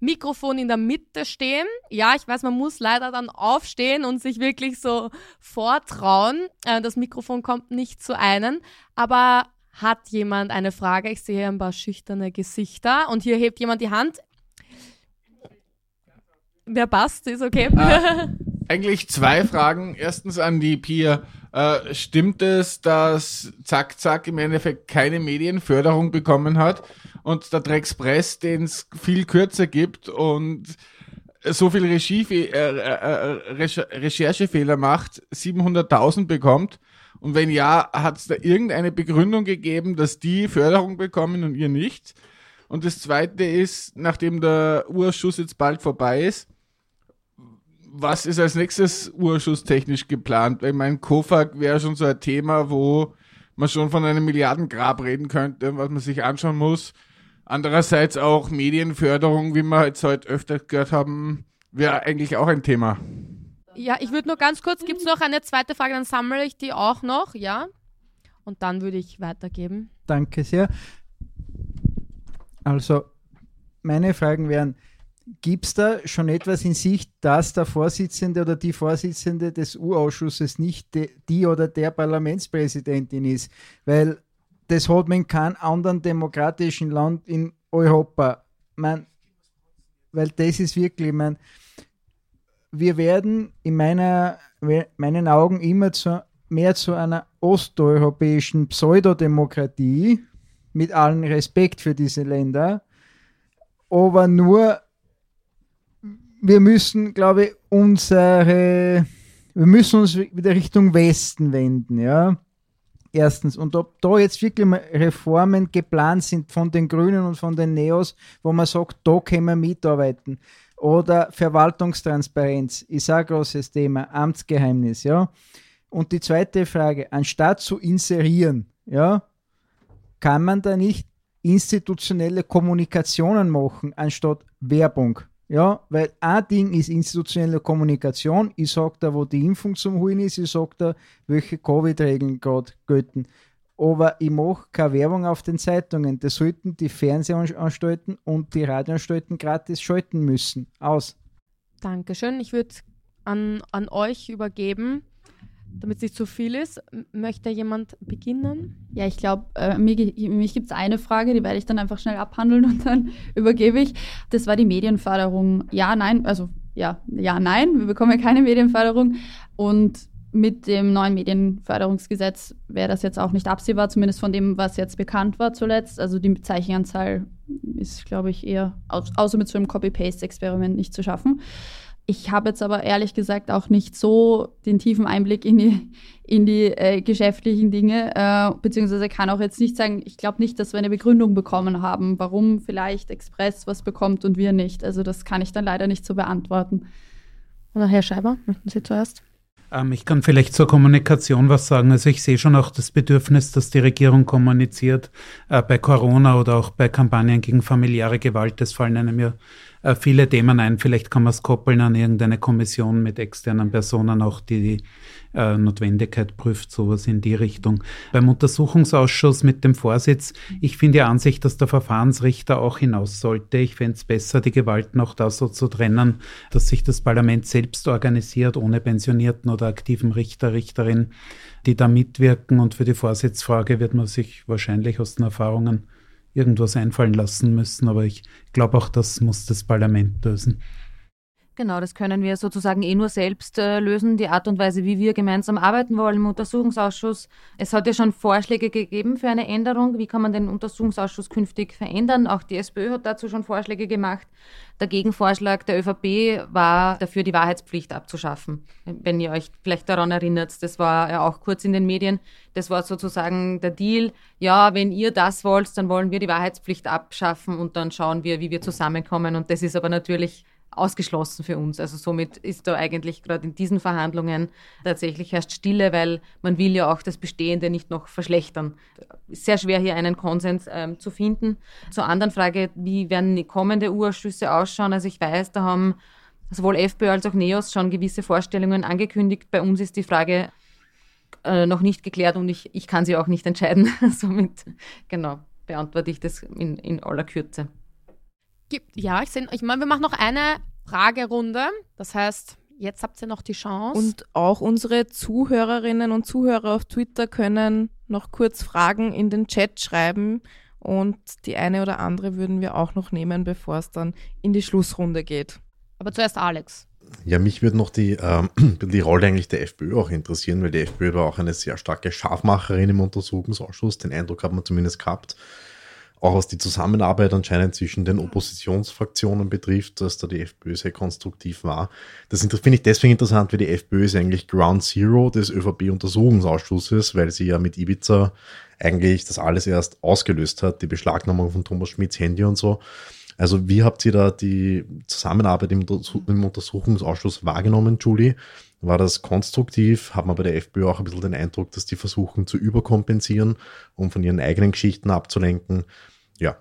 Mikrofon in der Mitte stehen. Ja, ich weiß, man muss leider dann aufstehen und sich wirklich so vortrauen. Äh, das Mikrofon kommt nicht zu einem. Aber hat jemand eine Frage? Ich sehe ein paar schüchterne Gesichter und hier hebt jemand die Hand. Wer passt, ist okay. Äh, eigentlich zwei Fragen. Erstens an die Pia. Äh, stimmt es, dass Zack Zack im Endeffekt keine Medienförderung bekommen hat? Und der Drexpress, den es viel kürzer gibt und so viel Regie, äh, äh, äh Recherchefehler macht, 700.000 bekommt. Und wenn ja, hat es da irgendeine Begründung gegeben, dass die Förderung bekommen und ihr nicht? Und das Zweite ist, nachdem der Urschuss jetzt bald vorbei ist, was ist als nächstes Urschuss technisch geplant? Weil mein Kofag wäre schon so ein Thema, wo man schon von einem Milliardengrab reden könnte, was man sich anschauen muss. Andererseits auch Medienförderung, wie wir jetzt heute öfter gehört haben, wäre eigentlich auch ein Thema. Ja, ich würde nur ganz kurz, gibt es noch eine zweite Frage, dann sammle ich die auch noch, ja? Und dann würde ich weitergeben. Danke sehr. Also, meine Fragen wären, gibt es da schon etwas in Sicht, dass der Vorsitzende oder die Vorsitzende des U-Ausschusses nicht de, die oder der Parlamentspräsidentin ist? Weil das hat man in keinem anderen demokratischen Land in Europa. Man, weil das ist wirklich, man, wir werden in meiner, meinen Augen immer zu, mehr zu einer osteuropäischen Pseudodemokratie, mit allem Respekt für diese Länder, aber nur, wir müssen, glaube ich, unsere, wir müssen uns wieder Richtung Westen wenden, ja Erstens. Und ob da jetzt wirklich mal Reformen geplant sind von den Grünen und von den Neos, wo man sagt, da können wir mitarbeiten. Oder Verwaltungstransparenz ist ein großes Thema, Amtsgeheimnis, ja. Und die zweite Frage, anstatt zu inserieren, ja, kann man da nicht institutionelle Kommunikationen machen, anstatt Werbung? Ja, weil ein Ding ist institutionelle Kommunikation. Ich sage da, wo die Impfung zum Holen ist, ich sage da, welche Covid-Regeln gerade gelten. Aber ich mache keine Werbung auf den Zeitungen. Das sollten die Fernsehanstalten und die Radioanstalten gratis schalten müssen. Aus. Dankeschön. Ich würde an, an euch übergeben damit es nicht zu viel ist. Möchte jemand beginnen? Ja, ich glaube, äh, mich, mich gibt es eine Frage, die werde ich dann einfach schnell abhandeln und dann übergebe ich. Das war die Medienförderung. Ja, nein, also ja, ja, nein, wir bekommen keine Medienförderung. Und mit dem neuen Medienförderungsgesetz wäre das jetzt auch nicht absehbar, zumindest von dem, was jetzt bekannt war zuletzt. Also die Zeichenanzahl ist, glaube ich, eher, außer mit so einem Copy-Paste-Experiment nicht zu schaffen. Ich habe jetzt aber ehrlich gesagt auch nicht so den tiefen Einblick in die, in die äh, geschäftlichen Dinge, äh, beziehungsweise kann auch jetzt nicht sagen, ich glaube nicht, dass wir eine Begründung bekommen haben, warum vielleicht Express was bekommt und wir nicht. Also das kann ich dann leider nicht so beantworten. Oder Herr Scheiber, möchten Sie zuerst? Ähm, ich kann vielleicht zur Kommunikation was sagen. Also ich sehe schon auch das Bedürfnis, dass die Regierung kommuniziert äh, bei Corona oder auch bei Kampagnen gegen familiäre Gewalt. Es fallen einem ja äh, viele Themen ein. Vielleicht kann man es koppeln an irgendeine Kommission mit externen Personen, auch die die äh, Notwendigkeit prüft, sowas in die Richtung. Beim Untersuchungsausschuss mit dem Vorsitz, ich finde die Ansicht, dass der Verfahrensrichter auch hinaus sollte. Ich fände es besser, die Gewalten auch da so zu trennen, dass sich das Parlament selbst organisiert, ohne pensionierten oder aktiven Richter, Richterin, die da mitwirken. Und für die Vorsitzfrage wird man sich wahrscheinlich aus den Erfahrungen irgendwas einfallen lassen müssen. Aber ich glaube auch, das muss das Parlament lösen. Genau, das können wir sozusagen eh nur selbst äh, lösen, die Art und Weise, wie wir gemeinsam arbeiten wollen im Untersuchungsausschuss. Es hat ja schon Vorschläge gegeben für eine Änderung. Wie kann man den Untersuchungsausschuss künftig verändern? Auch die SPÖ hat dazu schon Vorschläge gemacht. Der Gegenvorschlag der ÖVP war dafür, die Wahrheitspflicht abzuschaffen. Wenn ihr euch vielleicht daran erinnert, das war ja auch kurz in den Medien. Das war sozusagen der Deal. Ja, wenn ihr das wollt, dann wollen wir die Wahrheitspflicht abschaffen und dann schauen wir, wie wir zusammenkommen. Und das ist aber natürlich ausgeschlossen für uns. Also somit ist da eigentlich gerade in diesen Verhandlungen tatsächlich erst Stille, weil man will ja auch das Bestehende nicht noch verschlechtern. Sehr schwer hier einen Konsens ähm, zu finden. Zur anderen Frage, wie werden die kommende Urschüsse ausschauen? Also ich weiß, da haben sowohl FPÖ als auch NEOS schon gewisse Vorstellungen angekündigt. Bei uns ist die Frage äh, noch nicht geklärt und ich, ich kann sie auch nicht entscheiden. Somit, genau, beantworte ich das in, in aller Kürze gibt, ja, ich, ich meine, wir machen noch eine Fragerunde. Das heißt, jetzt habt ihr noch die Chance. Und auch unsere Zuhörerinnen und Zuhörer auf Twitter können noch kurz Fragen in den Chat schreiben. Und die eine oder andere würden wir auch noch nehmen, bevor es dann in die Schlussrunde geht. Aber zuerst Alex. Ja, mich würde noch die, ähm, die Rolle eigentlich der FPÖ auch interessieren, weil die FPÖ war auch eine sehr starke Scharfmacherin im Untersuchungsausschuss. Den Eindruck hat man zumindest gehabt auch was die Zusammenarbeit anscheinend zwischen den Oppositionsfraktionen betrifft, dass da die FPÖ sehr konstruktiv war. Das finde ich deswegen interessant, weil die FPÖ ist eigentlich Ground Zero des ÖVP-Untersuchungsausschusses, weil sie ja mit Ibiza eigentlich das alles erst ausgelöst hat, die Beschlagnahmung von Thomas Schmidts Handy und so. Also wie habt ihr da die Zusammenarbeit im, im Untersuchungsausschuss wahrgenommen, Julie? War das konstruktiv? Hat man bei der FPÖ auch ein bisschen den Eindruck, dass die versuchen zu überkompensieren, um von ihren eigenen Geschichten abzulenken? Ja.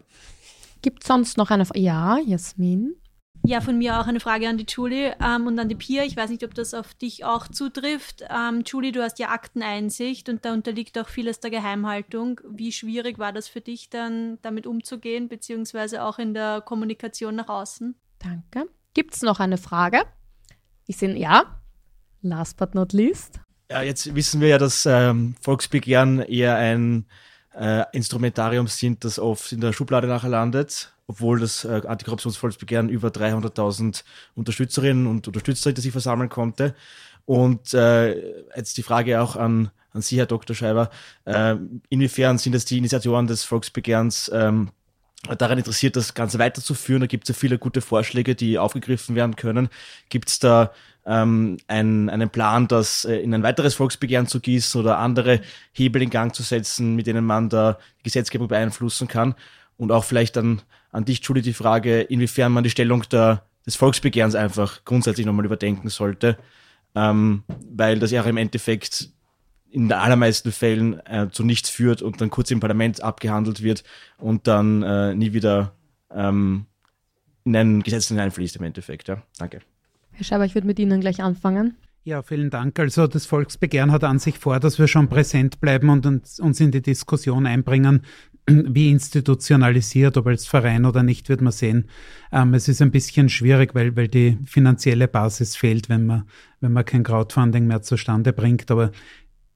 Gibt es sonst noch eine Frage? Ja, Jasmin? Ja, von mir auch eine Frage an die Julie ähm, und an die Pia. Ich weiß nicht, ob das auf dich auch zutrifft. Ähm, Julie, du hast ja Akteneinsicht und da unterliegt auch vieles der Geheimhaltung. Wie schwierig war das für dich dann, damit umzugehen, beziehungsweise auch in der Kommunikation nach außen? Danke. Gibt es noch eine Frage? Ich sehe, ja. Last but not least. Ja, jetzt wissen wir ja, dass ähm, Volksbegehren eher ein äh, Instrumentarium sind, das oft in der Schublade nachher landet, obwohl das äh, Antikorruptionsvolksbegehren über 300.000 Unterstützerinnen und Unterstützer hinter sich versammeln konnte. Und äh, jetzt die Frage auch an, an Sie, Herr Dr. Scheiber, äh, inwiefern sind es die Initiatoren des Volksbegehrens ähm, daran interessiert, das Ganze weiterzuführen? Da gibt es ja viele gute Vorschläge, die aufgegriffen werden können. Gibt es da ähm, ein, einen Plan, das äh, in ein weiteres Volksbegehren zu gießen oder andere Hebel in Gang zu setzen, mit denen man da die Gesetzgebung beeinflussen kann. Und auch vielleicht dann an dich, Julie, die Frage, inwiefern man die Stellung der, des Volksbegehrens einfach grundsätzlich nochmal überdenken sollte, ähm, weil das ja im Endeffekt in den allermeisten Fällen äh, zu nichts führt und dann kurz im Parlament abgehandelt wird und dann äh, nie wieder ähm, in ein Gesetz hineinfließt im Endeffekt. Ja. Danke. Herr Schreiber, ich würde mit Ihnen gleich anfangen. Ja, vielen Dank. Also das Volksbegehren hat an sich vor, dass wir schon präsent bleiben und uns in die Diskussion einbringen, wie institutionalisiert, ob als Verein oder nicht, wird man sehen. Ähm, es ist ein bisschen schwierig, weil, weil die finanzielle Basis fehlt, wenn man, wenn man kein Crowdfunding mehr zustande bringt. Aber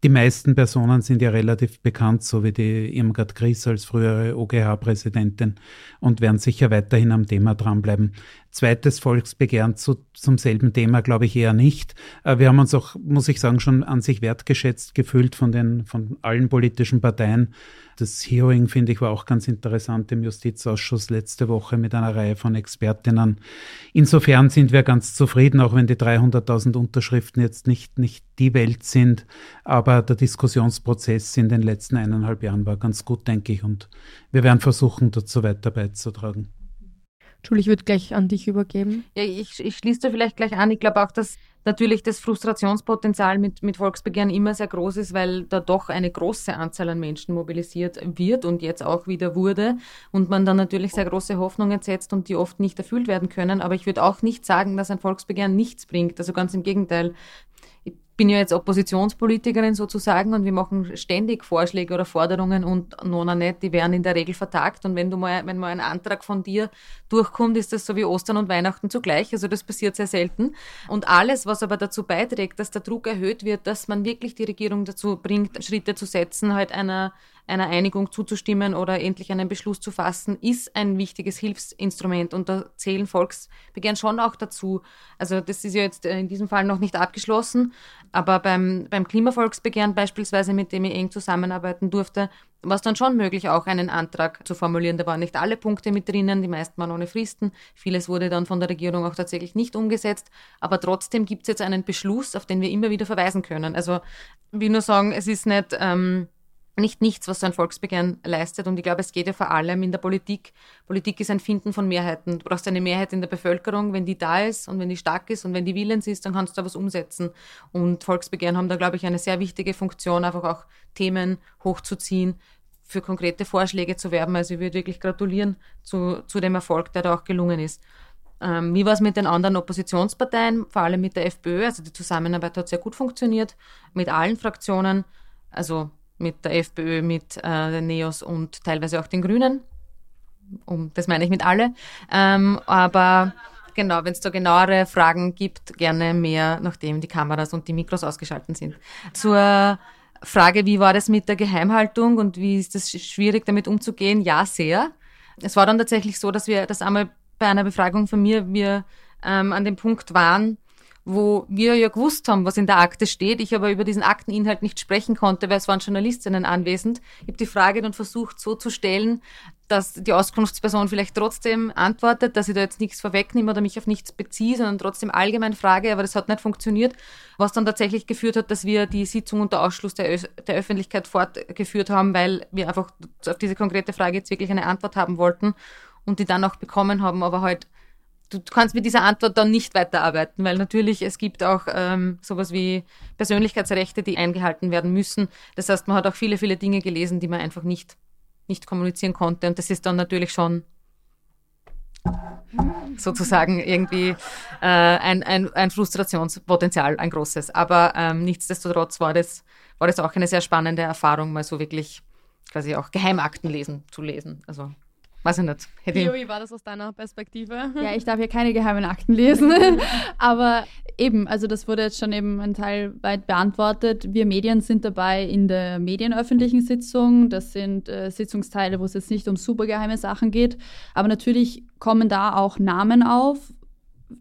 die meisten Personen sind ja relativ bekannt, so wie die Irmgard Gries als frühere OGH-Präsidentin und werden sicher weiterhin am Thema dranbleiben. Zweites Volksbegehren zu, zum selben Thema glaube ich eher nicht. Äh, wir haben uns auch, muss ich sagen, schon an sich wertgeschätzt gefühlt von den, von allen politischen Parteien Das Hearing, finde ich, war auch ganz interessant im Justizausschuss letzte Woche mit einer Reihe von Expertinnen. Insofern sind wir ganz zufrieden, auch wenn die 300.000 Unterschriften jetzt nicht, nicht die Welt sind. Aber der Diskussionsprozess in den letzten eineinhalb Jahren war ganz gut, denke ich. Und wir werden versuchen, dazu weiter beizutragen. Julie, ich würde gleich an dich übergeben. Ja, ich, ich schließe da vielleicht gleich an. Ich glaube auch, dass natürlich das Frustrationspotenzial mit, mit Volksbegehren immer sehr groß ist, weil da doch eine große Anzahl an Menschen mobilisiert wird und jetzt auch wieder wurde und man dann natürlich sehr große Hoffnungen setzt und die oft nicht erfüllt werden können. Aber ich würde auch nicht sagen, dass ein Volksbegehren nichts bringt. Also ganz im Gegenteil bin ja jetzt Oppositionspolitikerin sozusagen und wir machen ständig Vorschläge oder Forderungen und nona nicht, die werden in der Regel vertagt. Und wenn du mal, wenn mal ein Antrag von dir durchkommt, ist das so wie Ostern und Weihnachten zugleich. Also das passiert sehr selten. Und alles, was aber dazu beiträgt, dass der Druck erhöht wird, dass man wirklich die Regierung dazu bringt, Schritte zu setzen, halt einer einer Einigung zuzustimmen oder endlich einen Beschluss zu fassen, ist ein wichtiges Hilfsinstrument und da zählen Volksbegehren schon auch dazu. Also das ist ja jetzt in diesem Fall noch nicht abgeschlossen, aber beim, beim Klimavolksbegehren beispielsweise, mit dem ich eng zusammenarbeiten durfte, war es dann schon möglich, auch einen Antrag zu formulieren. Da waren nicht alle Punkte mit drinnen, die meisten waren ohne Fristen. Vieles wurde dann von der Regierung auch tatsächlich nicht umgesetzt. Aber trotzdem gibt es jetzt einen Beschluss, auf den wir immer wieder verweisen können. Also, wie nur sagen, es ist nicht... Ähm, nicht nichts, was so ein Volksbegehren leistet. Und ich glaube, es geht ja vor allem in der Politik. Politik ist ein Finden von Mehrheiten. Du brauchst eine Mehrheit in der Bevölkerung. Wenn die da ist und wenn die stark ist und wenn die willens ist, dann kannst du da was umsetzen. Und Volksbegehren haben da, glaube ich, eine sehr wichtige Funktion, einfach auch Themen hochzuziehen, für konkrete Vorschläge zu werben. Also ich würde wirklich gratulieren zu, zu dem Erfolg, der da auch gelungen ist. Ähm, wie war es mit den anderen Oppositionsparteien, vor allem mit der FPÖ? Also die Zusammenarbeit hat sehr gut funktioniert mit allen Fraktionen. Also mit der FPÖ, mit äh, den Neos und teilweise auch den Grünen. Um, das meine ich mit alle. Ähm, aber genau, wenn es da genauere Fragen gibt, gerne mehr, nachdem die Kameras und die Mikros ausgeschaltet sind. Zur Frage, wie war das mit der Geheimhaltung und wie ist es schwierig damit umzugehen? Ja, sehr. Es war dann tatsächlich so, dass wir das einmal bei einer Befragung von mir, wir ähm, an dem Punkt waren, wo wir ja gewusst haben, was in der Akte steht, ich aber über diesen Akteninhalt nicht sprechen konnte, weil es waren Journalistinnen anwesend. Ich habe die Frage dann versucht so zu stellen, dass die Auskunftsperson vielleicht trotzdem antwortet, dass ich da jetzt nichts vorwegnehme oder mich auf nichts beziehe, sondern trotzdem allgemein frage, aber das hat nicht funktioniert, was dann tatsächlich geführt hat, dass wir die Sitzung unter Ausschluss der, Ö der Öffentlichkeit fortgeführt haben, weil wir einfach auf diese konkrete Frage jetzt wirklich eine Antwort haben wollten und die dann auch bekommen haben, aber halt du kannst mit dieser Antwort dann nicht weiterarbeiten, weil natürlich es gibt auch ähm, sowas wie Persönlichkeitsrechte, die eingehalten werden müssen. Das heißt, man hat auch viele, viele Dinge gelesen, die man einfach nicht, nicht kommunizieren konnte. Und das ist dann natürlich schon sozusagen irgendwie äh, ein, ein, ein Frustrationspotenzial, ein großes. Aber ähm, nichtsdestotrotz war das, war das auch eine sehr spannende Erfahrung, mal so wirklich quasi auch Geheimakten lesen, zu lesen. Also Weiß ich nicht. Hätte wie war das aus deiner Perspektive? Ja, ich darf hier keine geheimen Akten lesen. Aber eben, also das wurde jetzt schon eben ein Teil weit beantwortet. Wir Medien sind dabei in der medienöffentlichen Sitzung. Das sind äh, Sitzungsteile, wo es jetzt nicht um supergeheime Sachen geht. Aber natürlich kommen da auch Namen auf,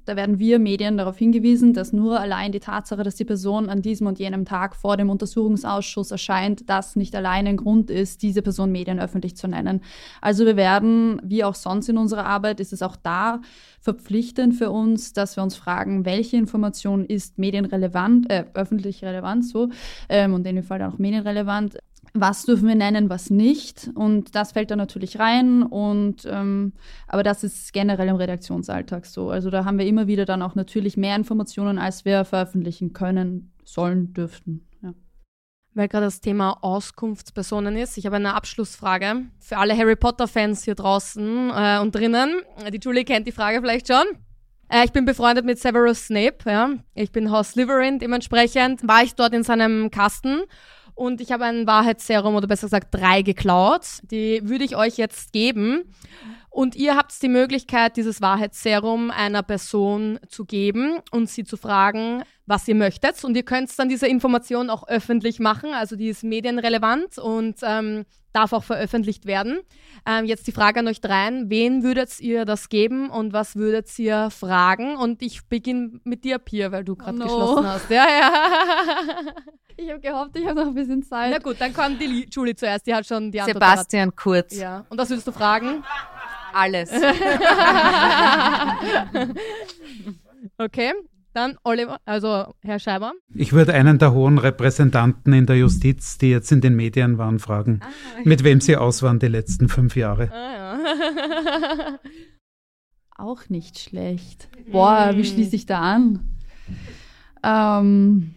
da werden wir Medien darauf hingewiesen, dass nur allein die Tatsache, dass die Person an diesem und jenem Tag vor dem Untersuchungsausschuss erscheint, das nicht allein ein Grund ist, diese Person medienöffentlich zu nennen. Also wir werden, wie auch sonst in unserer Arbeit, ist es auch da verpflichtend für uns, dass wir uns fragen, welche Information ist medienrelevant, äh, öffentlich relevant so ähm, und in dem Fall dann auch medienrelevant was dürfen wir nennen, was nicht. Und das fällt da natürlich rein. Und ähm, aber das ist generell im Redaktionsalltag so. Also da haben wir immer wieder dann auch natürlich mehr Informationen, als wir veröffentlichen können, sollen, dürften. Ja. Weil gerade das Thema Auskunftspersonen ist. Ich habe eine Abschlussfrage für alle Harry Potter-Fans hier draußen äh, und drinnen. Die Julie kennt die Frage vielleicht schon. Äh, ich bin befreundet mit Severus Snape. Ja. Ich bin Haus Slytherin. Dementsprechend war ich dort in seinem Kasten und ich habe ein Wahrheitsserum oder besser gesagt drei geklaut. Die würde ich euch jetzt geben. Und ihr habt die Möglichkeit, dieses Wahrheitsserum einer Person zu geben und sie zu fragen, was ihr möchtet. Und ihr könnt dann diese Information auch öffentlich machen. Also die ist medienrelevant und ähm, darf auch veröffentlicht werden. Ähm, jetzt die Frage an euch dreien. Wen würdet ihr das geben und was würdet ihr fragen? Und ich beginne mit dir, Pia, weil du gerade no. geschlossen hast. Ja, ja. Ich habe gehofft, ich habe noch ein bisschen Zeit. Na gut, dann kommt die Julie zuerst. Die hat schon die Antwort. Sebastian Kurz. Ja. Und was würdest du fragen? Alles. okay, dann Oliver, also Herr Scheiber. Ich würde einen der hohen Repräsentanten in der Justiz, die jetzt in den Medien waren, fragen, ah, mit wem sie aus waren die letzten fünf Jahre. Ah, ja. Auch nicht schlecht. Boah, wie schließe ich da an? Ähm,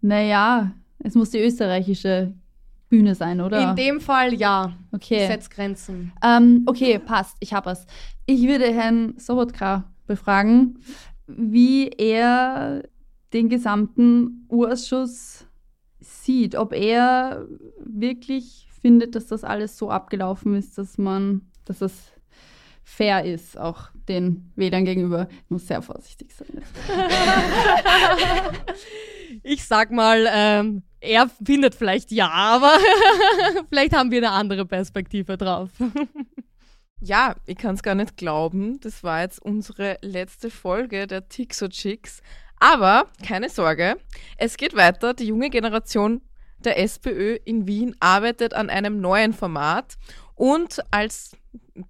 naja, es muss die österreichische Bühne sein, oder? In dem Fall ja. Okay. Setz Grenzen. Ähm, okay, passt. Ich habe es. Ich würde Herrn Sobotka befragen, wie er den gesamten Urschuss sieht. Ob er wirklich findet, dass das alles so abgelaufen ist, dass man, dass das fair ist, auch den Wählern gegenüber. Ich muss sehr vorsichtig sein. ich sag mal, ähm, er findet vielleicht ja, aber vielleicht haben wir eine andere Perspektive drauf. Ja, ich kann es gar nicht glauben. Das war jetzt unsere letzte Folge der Tixo Chicks. Aber keine Sorge, es geht weiter. Die junge Generation der SPÖ in Wien arbeitet an einem neuen Format. Und als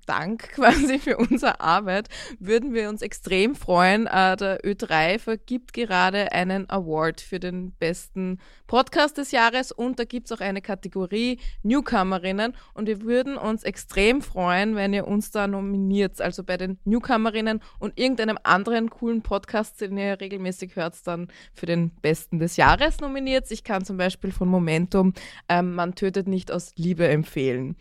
Dank quasi für unsere Arbeit würden wir uns extrem freuen. Äh, der Ö3 vergibt gerade einen Award für den besten Podcast des Jahres und da gibt es auch eine Kategorie Newcomerinnen und wir würden uns extrem freuen, wenn ihr uns da nominiert. Also bei den Newcomerinnen und irgendeinem anderen coolen Podcast, den ihr regelmäßig hört, dann für den besten des Jahres nominiert. Ich kann zum Beispiel von Momentum ähm, Man tötet nicht aus Liebe empfehlen.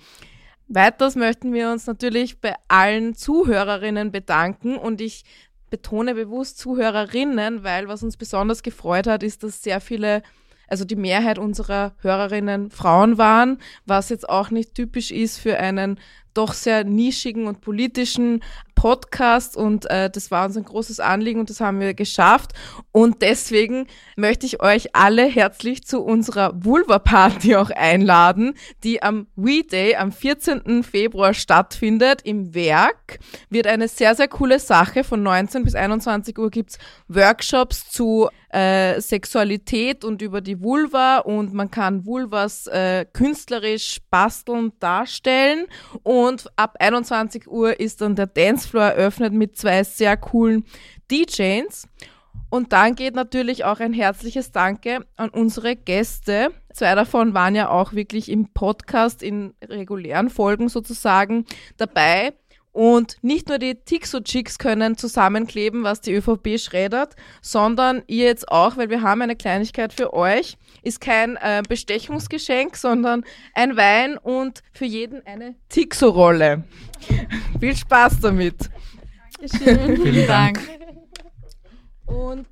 Weiters möchten wir uns natürlich bei allen Zuhörerinnen bedanken und ich betone bewusst Zuhörerinnen, weil was uns besonders gefreut hat, ist, dass sehr viele, also die Mehrheit unserer Hörerinnen Frauen waren, was jetzt auch nicht typisch ist für einen doch sehr nischigen und politischen Podcast und äh, das war uns ein großes Anliegen und das haben wir geschafft. Und deswegen möchte ich euch alle herzlich zu unserer Vulva-Party auch einladen, die am We Day am 14. Februar stattfindet im Werk. Wird eine sehr, sehr coole Sache. Von 19 bis 21 Uhr gibt's Workshops zu äh, Sexualität und über die Vulva und man kann Vulvas äh, künstlerisch basteln, darstellen und ab 21 Uhr ist dann der Dancefloor eröffnet mit zwei sehr coolen DJs. Und dann geht natürlich auch ein herzliches Danke an unsere Gäste. Zwei davon waren ja auch wirklich im Podcast in regulären Folgen sozusagen dabei. Und nicht nur die Tixo-Chicks können zusammenkleben, was die ÖVP schreddert, sondern ihr jetzt auch, weil wir haben eine Kleinigkeit für euch. Ist kein äh, Bestechungsgeschenk, sondern ein Wein und für jeden eine Tixo-Rolle. Viel Spaß damit. Schön. Vielen Dank. Und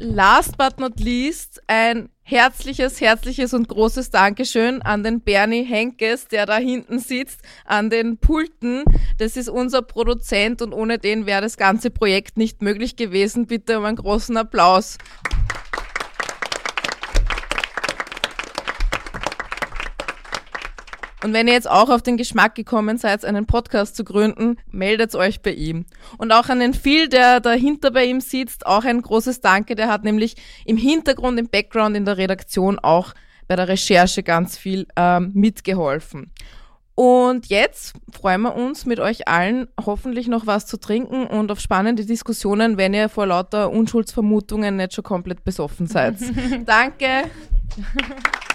last but not least ein herzliches, herzliches und großes Dankeschön an den Bernie Henkes, der da hinten sitzt, an den Pulten. Das ist unser Produzent und ohne den wäre das ganze Projekt nicht möglich gewesen. Bitte um einen großen Applaus. Und wenn ihr jetzt auch auf den Geschmack gekommen seid, einen Podcast zu gründen, meldet euch bei ihm. Und auch an den Phil, der dahinter bei ihm sitzt, auch ein großes Danke. Der hat nämlich im Hintergrund, im Background, in der Redaktion auch bei der Recherche ganz viel ähm, mitgeholfen. Und jetzt freuen wir uns mit euch allen hoffentlich noch was zu trinken und auf spannende Diskussionen, wenn ihr vor lauter Unschuldsvermutungen nicht schon komplett besoffen seid. Danke.